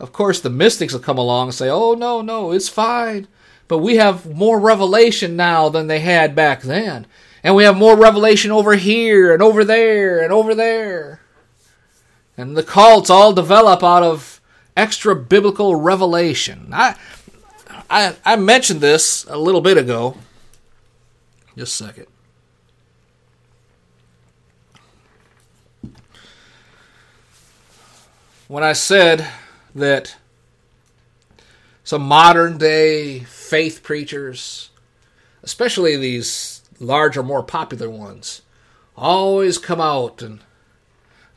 of course, the mystics will come along and say, oh, no, no, it's fine. But we have more revelation now than they had back then. And we have more revelation over here and over there and over there. And the cults all develop out of extra biblical revelation. I, I, I mentioned this a little bit ago. Just a second. When I said that some modern day faith preachers, especially these larger, more popular ones, always come out and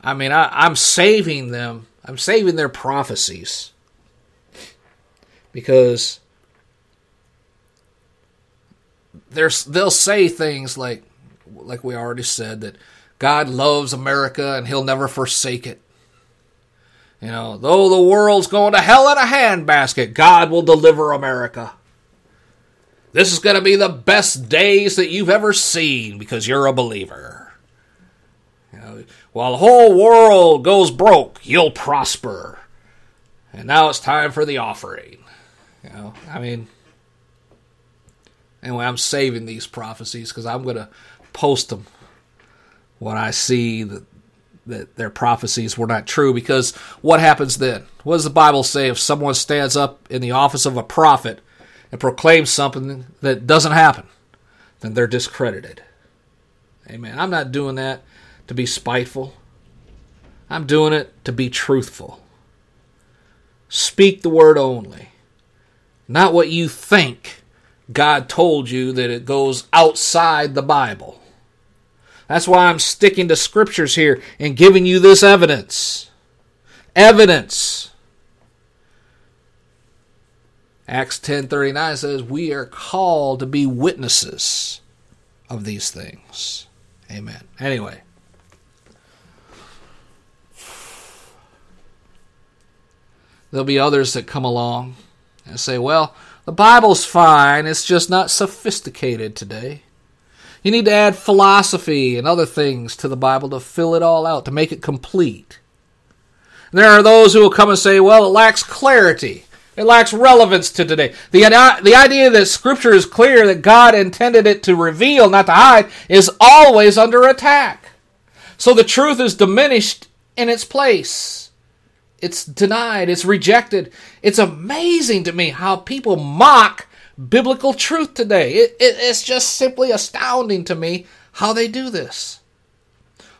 I mean, I, I'm saving them. I'm saving their prophecies because there's they'll say things like like we already said that God loves America and he'll never forsake it. You know, though the world's going to hell in a handbasket, God will deliver America. This is going to be the best days that you've ever seen because you're a believer. You know, while the whole world goes broke, you'll prosper. And now it's time for the offering. You know, I mean, anyway, I'm saving these prophecies because I'm going to post them when I see that that their prophecies were not true. Because what happens then? What does the Bible say if someone stands up in the office of a prophet and proclaims something that doesn't happen? Then they're discredited. Amen. I'm not doing that to be spiteful. I'm doing it to be truthful. Speak the word only, not what you think God told you that it goes outside the Bible. That's why I'm sticking to scriptures here and giving you this evidence. Evidence. Acts 10:39 says we are called to be witnesses of these things. Amen. Anyway, there'll be others that come along and say, "Well, the Bible's fine, it's just not sophisticated today." You need to add philosophy and other things to the Bible to fill it all out, to make it complete. There are those who will come and say, well, it lacks clarity. It lacks relevance to today. The, uh, the idea that Scripture is clear, that God intended it to reveal, not to hide, is always under attack. So the truth is diminished in its place. It's denied, it's rejected. It's amazing to me how people mock biblical truth today. It, it, it's just simply astounding to me how they do this.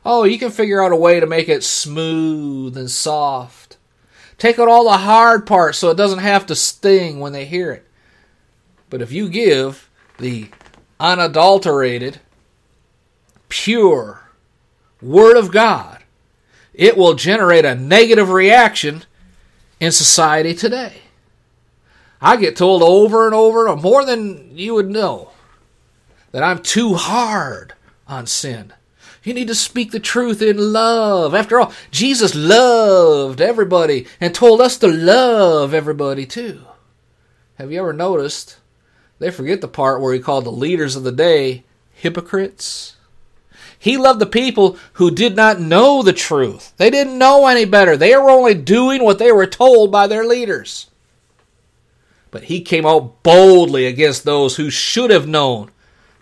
Oh, you can figure out a way to make it smooth and soft. Take out all the hard parts so it doesn't have to sting when they hear it. But if you give the unadulterated, pure Word of God, it will generate a negative reaction in society today. I get told over and over, more than you would know, that I'm too hard on sin. You need to speak the truth in love. After all, Jesus loved everybody and told us to love everybody too. Have you ever noticed? They forget the part where he called the leaders of the day hypocrites. He loved the people who did not know the truth. They didn't know any better. They were only doing what they were told by their leaders. But he came out boldly against those who should have known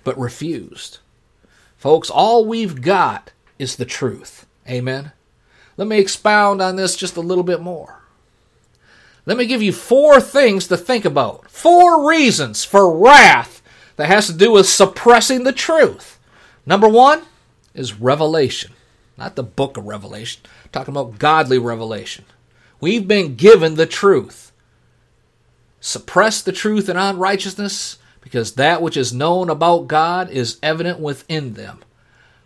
but refused. Folks, all we've got is the truth. Amen. Let me expound on this just a little bit more. Let me give you four things to think about. Four reasons for wrath that has to do with suppressing the truth. Number one is revelation, not the book of Revelation. I'm talking about godly revelation. We've been given the truth suppress the truth and unrighteousness, because that which is known about God is evident within them.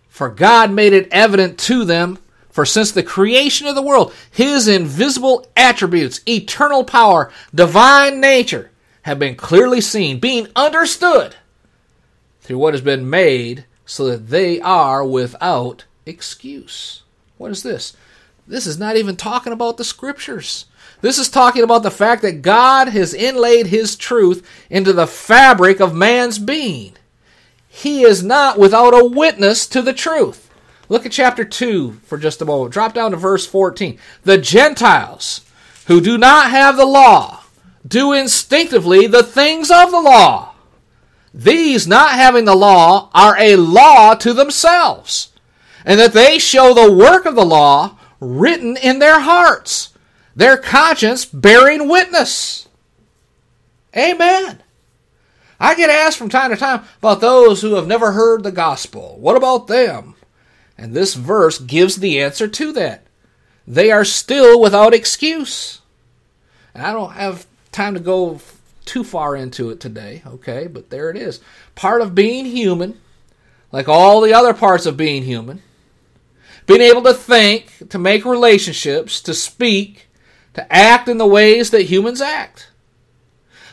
For God made it evident to them, for since the creation of the world, his invisible attributes, eternal power, divine nature, have been clearly seen, being understood through what has been made, so that they are without excuse. What is this? This is not even talking about the scriptures. This is talking about the fact that God has inlaid His truth into the fabric of man's being. He is not without a witness to the truth. Look at chapter 2 for just a moment. Drop down to verse 14. The Gentiles who do not have the law do instinctively the things of the law. These, not having the law, are a law to themselves, and that they show the work of the law written in their hearts their conscience bearing witness. Amen. I get asked from time to time about those who have never heard the gospel. What about them? And this verse gives the answer to that. They are still without excuse. And I don't have time to go too far into it today, okay? But there it is. Part of being human, like all the other parts of being human, being able to think, to make relationships, to speak, to act in the ways that humans act.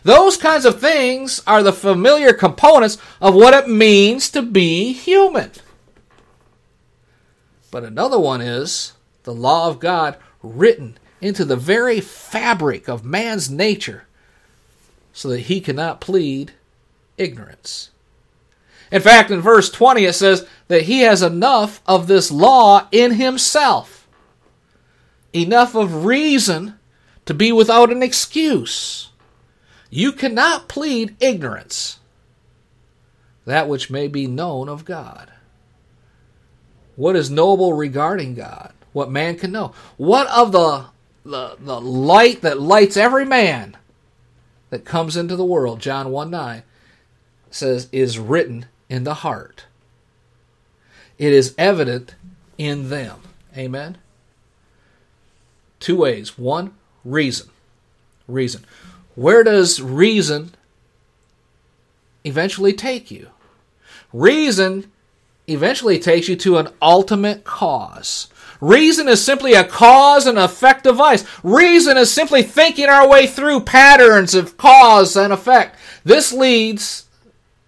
Those kinds of things are the familiar components of what it means to be human. But another one is the law of God written into the very fabric of man's nature so that he cannot plead ignorance. In fact, in verse 20, it says that he has enough of this law in himself, enough of reason to be without an excuse. You cannot plead ignorance, that which may be known of God. What is noble regarding God? What man can know? What of the, the, the light that lights every man that comes into the world, John 1 9, says, is written in the heart. It is evident in them. Amen? Two ways. One, reason. Reason. Where does reason eventually take you? Reason eventually takes you to an ultimate cause. Reason is simply a cause and effect device. Reason is simply thinking our way through patterns of cause and effect. This leads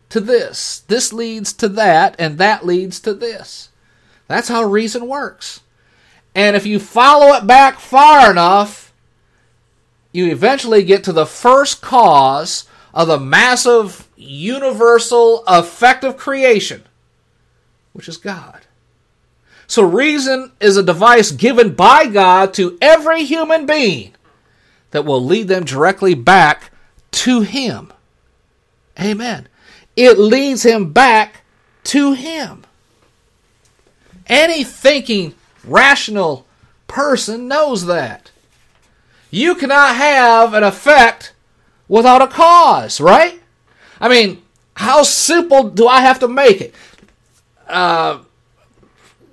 to this. This leads to that, and that leads to this. That's how reason works. And if you follow it back far enough, you eventually get to the first cause of the massive, universal, effect of creation, which is God. So, reason is a device given by God to every human being that will lead them directly back to Him. Amen. It leads him back to Him. Any thinking, rational person knows that. You cannot have an effect without a cause, right? I mean, how simple do I have to make it? Uh,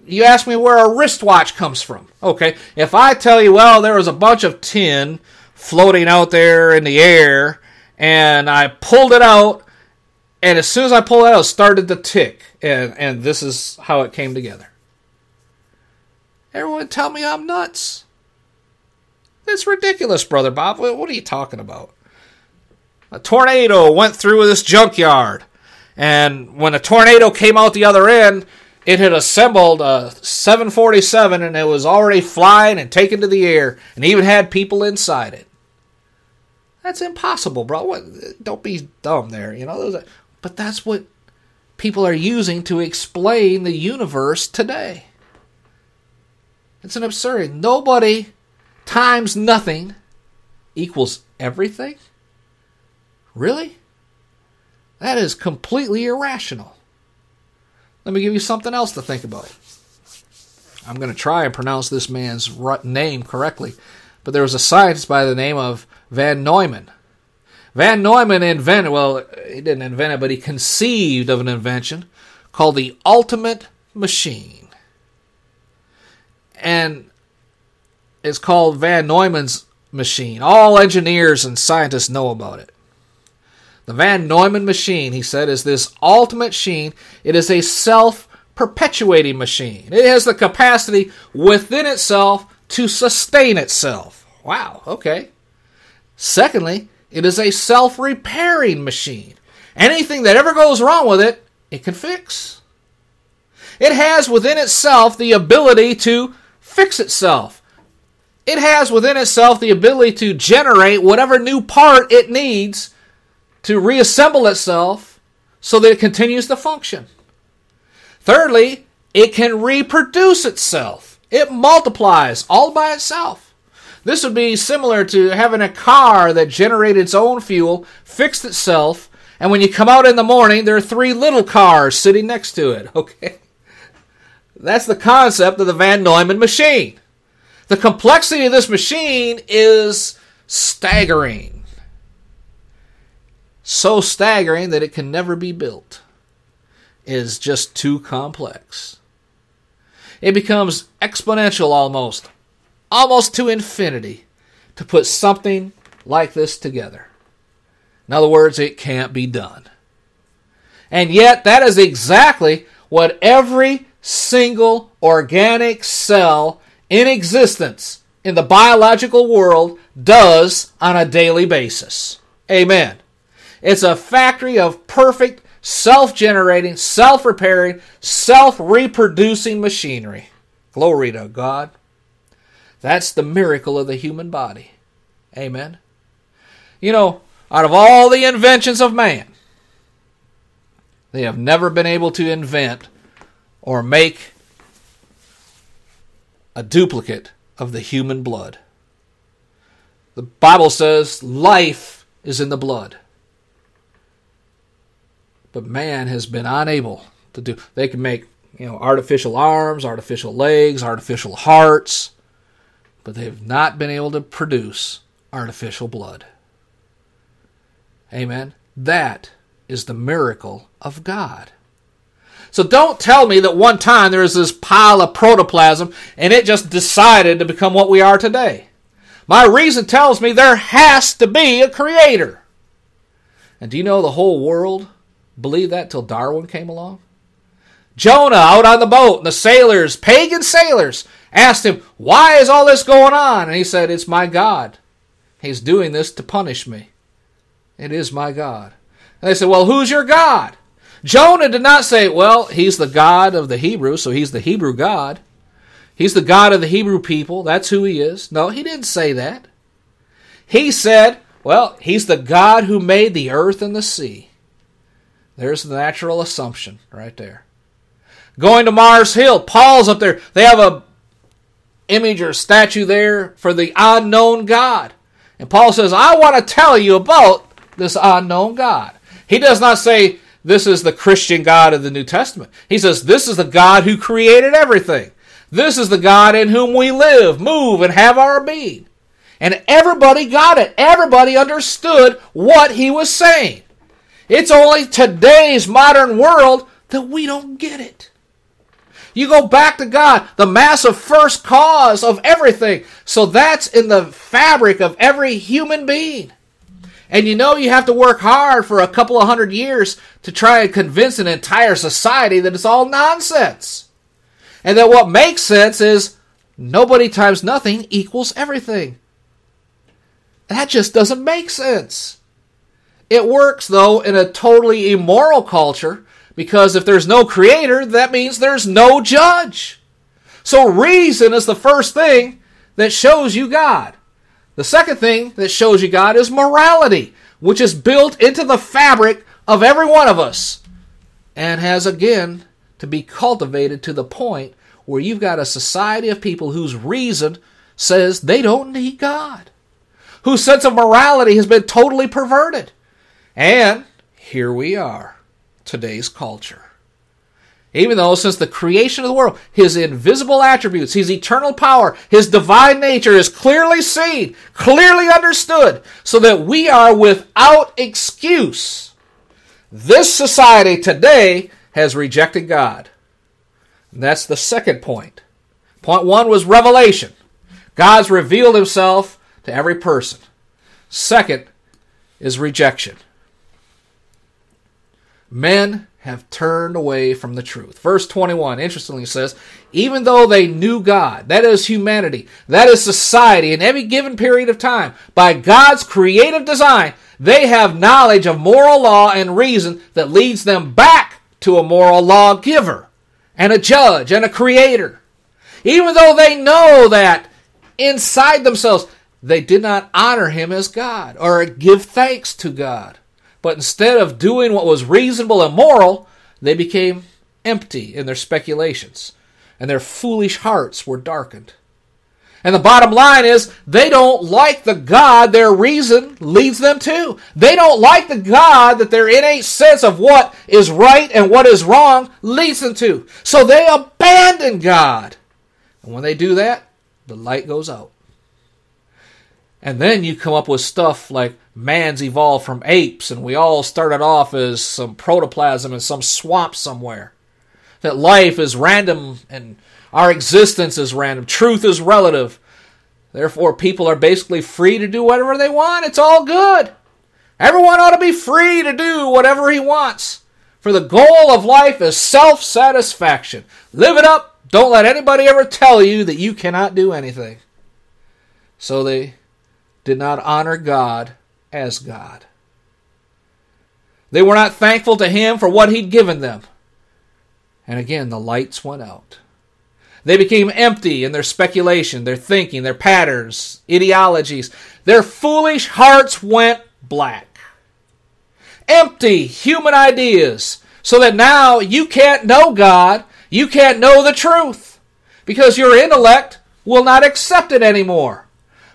you ask me where a wristwatch comes from. Okay, if I tell you, well, there was a bunch of tin floating out there in the air, and I pulled it out, and as soon as I pulled it out, it started to tick, and and this is how it came together. Everyone tell me I'm nuts. It's ridiculous, brother Bob. What are you talking about? A tornado went through this junkyard, and when a tornado came out the other end, it had assembled a 747 and it was already flying and taken to the air and even had people inside it. That's impossible, bro. What, don't be dumb there. You know, but that's what people are using to explain the universe today. It's an absurdity. Nobody times nothing equals everything? Really? That is completely irrational. Let me give you something else to think about. I'm going to try and pronounce this man's name correctly, but there was a scientist by the name of Van Neumann. Van Neumann invented, well, he didn't invent it, but he conceived of an invention called the ultimate machine. And it's called Van Neumann's machine. All engineers and scientists know about it. The Van Neumann machine, he said, is this ultimate machine. It is a self perpetuating machine. It has the capacity within itself to sustain itself. Wow, okay. Secondly, it is a self repairing machine. Anything that ever goes wrong with it, it can fix. It has within itself the ability to fix itself. It has within itself the ability to generate whatever new part it needs to reassemble itself so that it continues to function. Thirdly, it can reproduce itself. It multiplies all by itself. This would be similar to having a car that generated its own fuel, fixed itself, and when you come out in the morning, there are three little cars sitting next to it. Okay? That's the concept of the Van Neumann machine. The complexity of this machine is staggering so staggering that it can never be built, It is just too complex. It becomes exponential almost, almost to infinity, to put something like this together. In other words, it can't be done. And yet, that is exactly what every single organic cell in existence in the biological world does on a daily basis. Amen. It's a factory of perfect, self generating, self repairing, self reproducing machinery. Glory to God. That's the miracle of the human body. Amen. You know, out of all the inventions of man, they have never been able to invent or make a duplicate of the human blood. The Bible says life is in the blood. But man has been unable to do they can make, you know, artificial arms, artificial legs, artificial hearts, but they have not been able to produce artificial blood. Amen. That is the miracle of God. So don't tell me that one time there was this pile of protoplasm and it just decided to become what we are today. My reason tells me there has to be a creator. And do you know the whole world believed that till Darwin came along? Jonah out on the boat, and the sailors, pagan sailors, asked him, Why is all this going on? And he said, It's my God. He's doing this to punish me. It is my God. And they said, Well, who's your God? Jonah did not say, Well, he's the God of the Hebrews, so he's the Hebrew God. He's the God of the Hebrew people. That's who he is. No, he didn't say that. He said, Well, he's the God who made the earth and the sea. There's the natural assumption right there. Going to Mars Hill, Paul's up there. They have a image or statue there for the unknown God. And Paul says, I want to tell you about this unknown God. He does not say, This is the Christian God of the New Testament. He says, This is the God who created everything. This is the God in whom we live, move, and have our being. And everybody got it. Everybody understood what he was saying. It's only today's modern world that we don't get it. You go back to God, the massive first cause of everything. So that's in the fabric of every human being. And you know you have to work hard for a couple of hundred years to try and convince an entire society that it's all nonsense. And that what makes sense is nobody times nothing equals everything. That just doesn't make sense. It works, though, in a totally immoral culture because if there's no creator, that means there's no judge. So reason is the first thing that shows you God. The second thing that shows you God is morality, which is built into the fabric of every one of us and has again to be cultivated to the point where you've got a society of people whose reason says they don't need God, whose sense of morality has been totally perverted. And here we are, today's culture. Even though, since the creation of the world, his invisible attributes, his eternal power, his divine nature is clearly seen, clearly understood, so that we are without excuse. This society today has rejected God. And that's the second point. Point one was revelation. God's revealed himself to every person. Second is rejection. Men have turned away from the truth. Verse 21, interestingly, says, even though they knew God, that is humanity, that is society, in every given period of time, by God's creative design, they have knowledge of moral law and reason that leads them back to a moral lawgiver and a judge and a creator. Even though they know that inside themselves, they did not honor him as God or give thanks to God. But instead of doing what was reasonable and moral, they became empty in their speculations, and their foolish hearts were darkened. And the bottom line is, they don't like the God their reason leads them to. They don't like the God that their innate sense of what is right and what is wrong leads them to. So they abandon God. And when they do that, the light goes out. And then you come up with stuff like man's evolved from apes, and we all started off as some protoplasm in some swamp somewhere. That life is random and our existence is random. Truth is relative. Therefore, people are basically free to do whatever they want. It's all good. Everyone ought to be free to do whatever he wants. For the goal of life is self satisfaction. Live it up. Don't let anybody ever tell you that you cannot do anything. So they did not honor God as God. They were not thankful to Him for what He'd given them. And again, the lights went out. They became empty in their speculation, their thinking, their patterns, ideologies. Their foolish hearts went black. Empty human ideas, so that now you can't know God, you can't know the truth, because your intellect will not accept it anymore.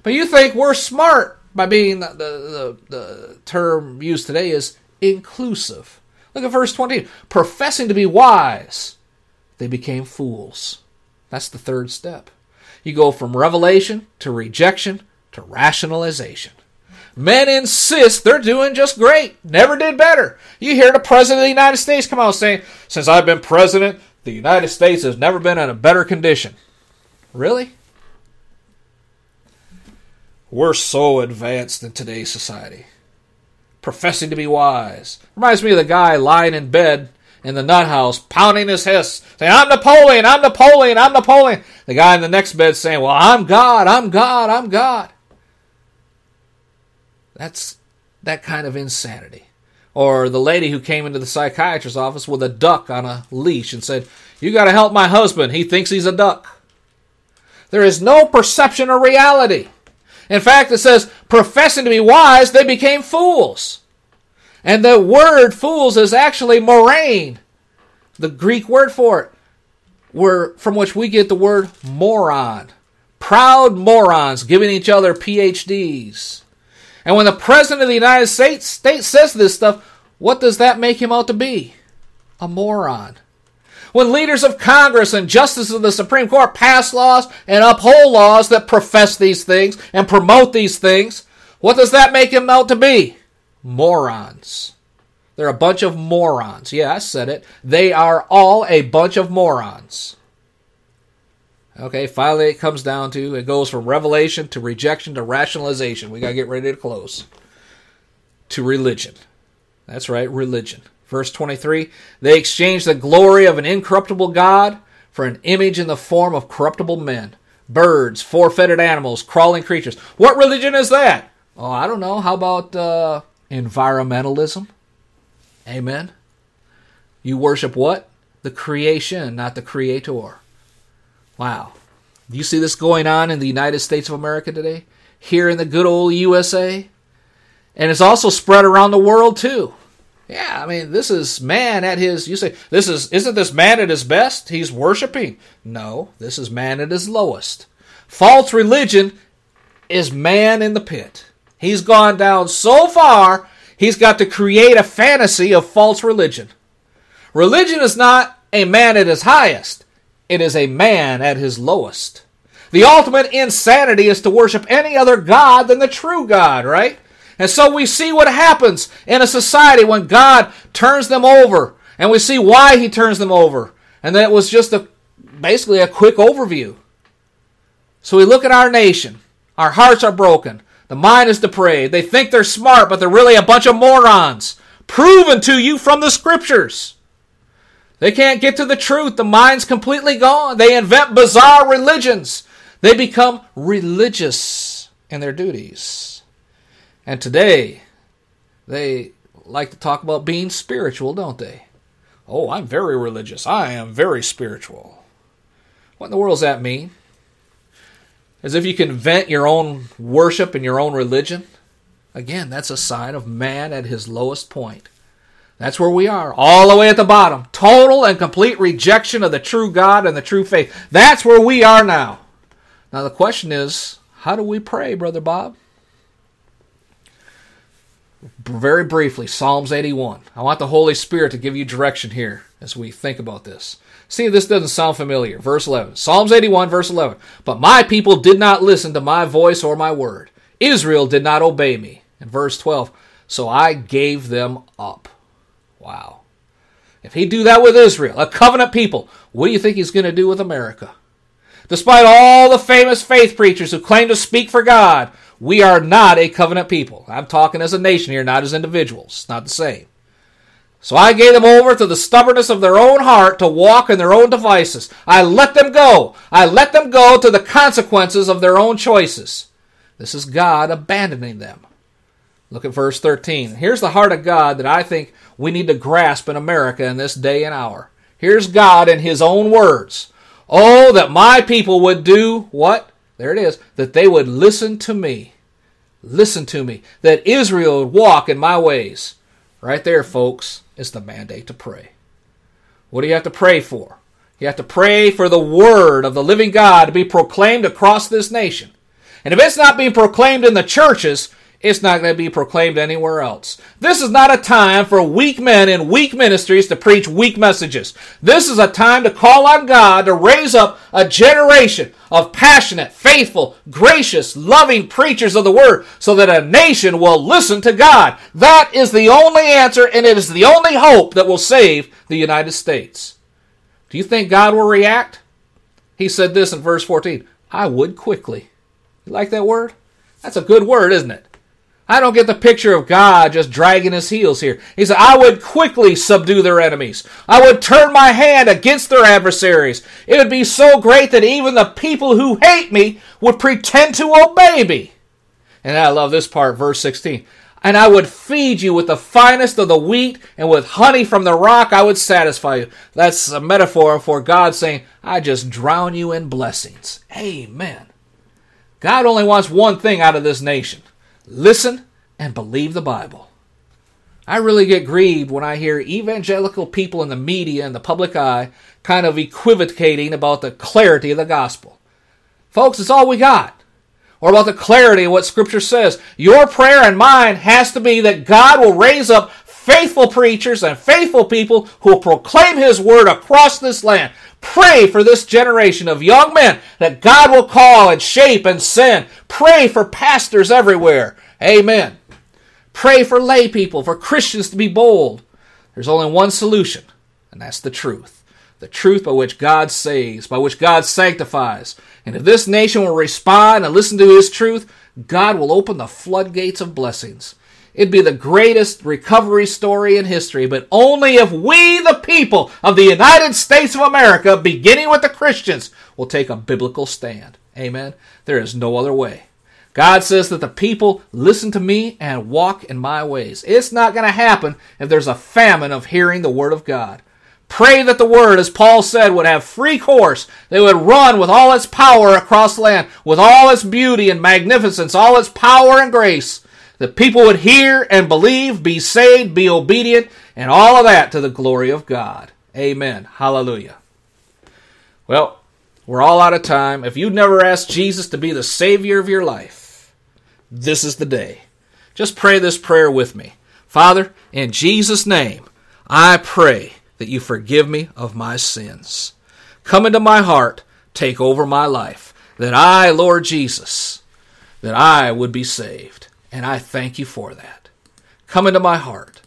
But you think we're smart by being the, the, the, the term used today is inclusive. Look at verse 20. Professing to be wise, they became fools. That's the third step. You go from revelation to rejection to rationalization. Men insist they're doing just great, never did better. You hear the President of the United States come out saying, Since I've been president, the United States has never been in a better condition. Really? We're so advanced in today's society. Professing to be wise. Reminds me of the guy lying in bed in the nut house, pounding his fist, saying, I'm Napoleon, I'm Napoleon, I'm Napoleon. The guy in the next bed saying, Well, I'm God, I'm God, I'm God. That's that kind of insanity. Or the lady who came into the psychiatrist's office with a duck on a leash and said, You got to help my husband. He thinks he's a duck. There is no perception of reality. In fact, it says, professing to be wise, they became fools. And the word fools is actually moraine, the Greek word for it, where, from which we get the word moron. Proud morons giving each other PhDs. And when the President of the United States, States says this stuff, what does that make him out to be? A moron. When leaders of Congress and justices of the Supreme Court pass laws and uphold laws that profess these things and promote these things, what does that make them out to be? Morons. They're a bunch of morons. Yeah, I said it. They are all a bunch of morons. Okay, finally it comes down to it goes from revelation to rejection to rationalization. We got to get ready to close. To religion. That's right, religion. Verse 23 They exchanged the glory of an incorruptible God for an image in the form of corruptible men, birds, four footed animals, crawling creatures. What religion is that? Oh, I don't know. How about uh, environmentalism? Amen. You worship what? The creation, not the creator. Wow. Do you see this going on in the United States of America today? Here in the good old USA? And it's also spread around the world too. Yeah, I mean, this is man at his. You say this is isn't this man at his best? He's worshiping. No, this is man at his lowest. False religion is man in the pit. He's gone down so far. He's got to create a fantasy of false religion. Religion is not a man at his highest. It is a man at his lowest. The ultimate insanity is to worship any other God than the true God, right? And so we see what happens in a society when God turns them over, and we see why he turns them over. And that was just a basically a quick overview. So we look at our nation. Our hearts are broken. The mind is depraved. They think they're smart, but they're really a bunch of morons. Proven to you from the scriptures. They can't get to the truth. The mind's completely gone. They invent bizarre religions. They become religious in their duties. And today, they like to talk about being spiritual, don't they? Oh, I'm very religious. I am very spiritual. What in the world does that mean? As if you can invent your own worship and your own religion? Again, that's a sign of man at his lowest point. That's where we are, all the way at the bottom. Total and complete rejection of the true God and the true faith. That's where we are now. Now, the question is how do we pray, Brother Bob? Very briefly, Psalms 81. I want the Holy Spirit to give you direction here as we think about this. See this doesn't sound familiar. Verse 11. Psalms 81, verse 11. But my people did not listen to my voice or my word. Israel did not obey me. And verse 12. So I gave them up. Wow. If he do that with Israel, a covenant people, what do you think he's going to do with America? Despite all the famous faith preachers who claim to speak for God, we are not a covenant people. I'm talking as a nation here, not as individuals. It's not the same. So I gave them over to the stubbornness of their own heart to walk in their own devices. I let them go. I let them go to the consequences of their own choices. This is God abandoning them. Look at verse 13. Here's the heart of God that I think we need to grasp in America in this day and hour. Here's God in His own words. Oh, that my people would do what? There it is. That they would listen to me. Listen to me. That Israel would walk in my ways. Right there, folks, is the mandate to pray. What do you have to pray for? You have to pray for the word of the living God to be proclaimed across this nation. And if it's not being proclaimed in the churches, it's not going to be proclaimed anywhere else. This is not a time for weak men in weak ministries to preach weak messages. This is a time to call on God to raise up a generation of passionate, faithful, gracious, loving preachers of the word so that a nation will listen to God. That is the only answer and it is the only hope that will save the United States. Do you think God will react? He said this in verse 14 I would quickly. You like that word? That's a good word, isn't it? I don't get the picture of God just dragging his heels here. He said, I would quickly subdue their enemies. I would turn my hand against their adversaries. It would be so great that even the people who hate me would pretend to obey me. And I love this part, verse 16. And I would feed you with the finest of the wheat, and with honey from the rock I would satisfy you. That's a metaphor for God saying, I just drown you in blessings. Amen. God only wants one thing out of this nation listen and believe the Bible. I really get grieved when I hear evangelical people in the media and the public eye kind of equivocating about the clarity of the gospel. Folks, it's all we got. Or about the clarity of what Scripture says. Your prayer and mine has to be that God will raise up faithful preachers and faithful people who will proclaim His word across this land. Pray for this generation of young men that God will call and shape and send. Pray for pastors everywhere. Amen. Pray for lay people, for Christians to be bold. There's only one solution, and that's the truth. The truth by which God saves, by which God sanctifies. And if this nation will respond and listen to His truth, God will open the floodgates of blessings. It'd be the greatest recovery story in history, but only if we, the people of the United States of America, beginning with the Christians, will take a biblical stand. Amen. There is no other way. God says that the people listen to me and walk in my ways. It's not going to happen if there's a famine of hearing the word of God. Pray that the word, as Paul said, would have free course. They would run with all its power across land, with all its beauty and magnificence, all its power and grace. That people would hear and believe, be saved, be obedient, and all of that to the glory of God. Amen. Hallelujah. Well, we're all out of time. If you've never asked Jesus to be the Savior of your life, this is the day. Just pray this prayer with me. Father, in Jesus' name, I pray that you forgive me of my sins. Come into my heart, take over my life, that I, Lord Jesus, that I would be saved. And I thank you for that. Come into my heart,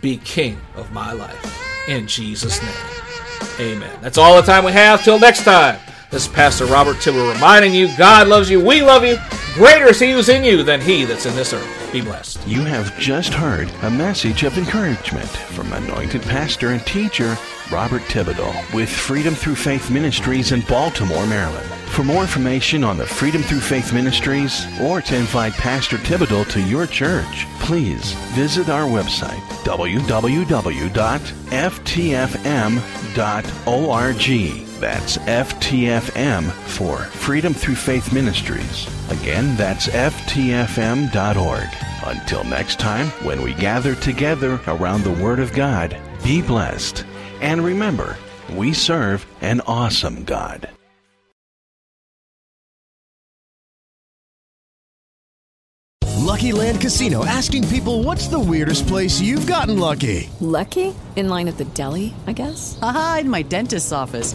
be king of my life. In Jesus' name. Amen. That's all the time we have. Till next time. This is Pastor Robert Tibber reminding you God loves you, we love you. Greater is He who's in you than He that's in this earth. Be blessed. You have just heard a message of encouragement from anointed pastor and teacher Robert Thibodeau with Freedom Through Faith Ministries in Baltimore, Maryland. For more information on the Freedom Through Faith Ministries or to invite Pastor Thibodeau to your church, please visit our website www.ftfm.org. That's FTFM for Freedom Through Faith Ministries. Again, that's FTFM.org. Until next time, when we gather together around the Word of God, be blessed. And remember, we serve an awesome God. Lucky Land Casino asking people what's the weirdest place you've gotten lucky? Lucky? In line at the deli, I guess? Aha, in my dentist's office.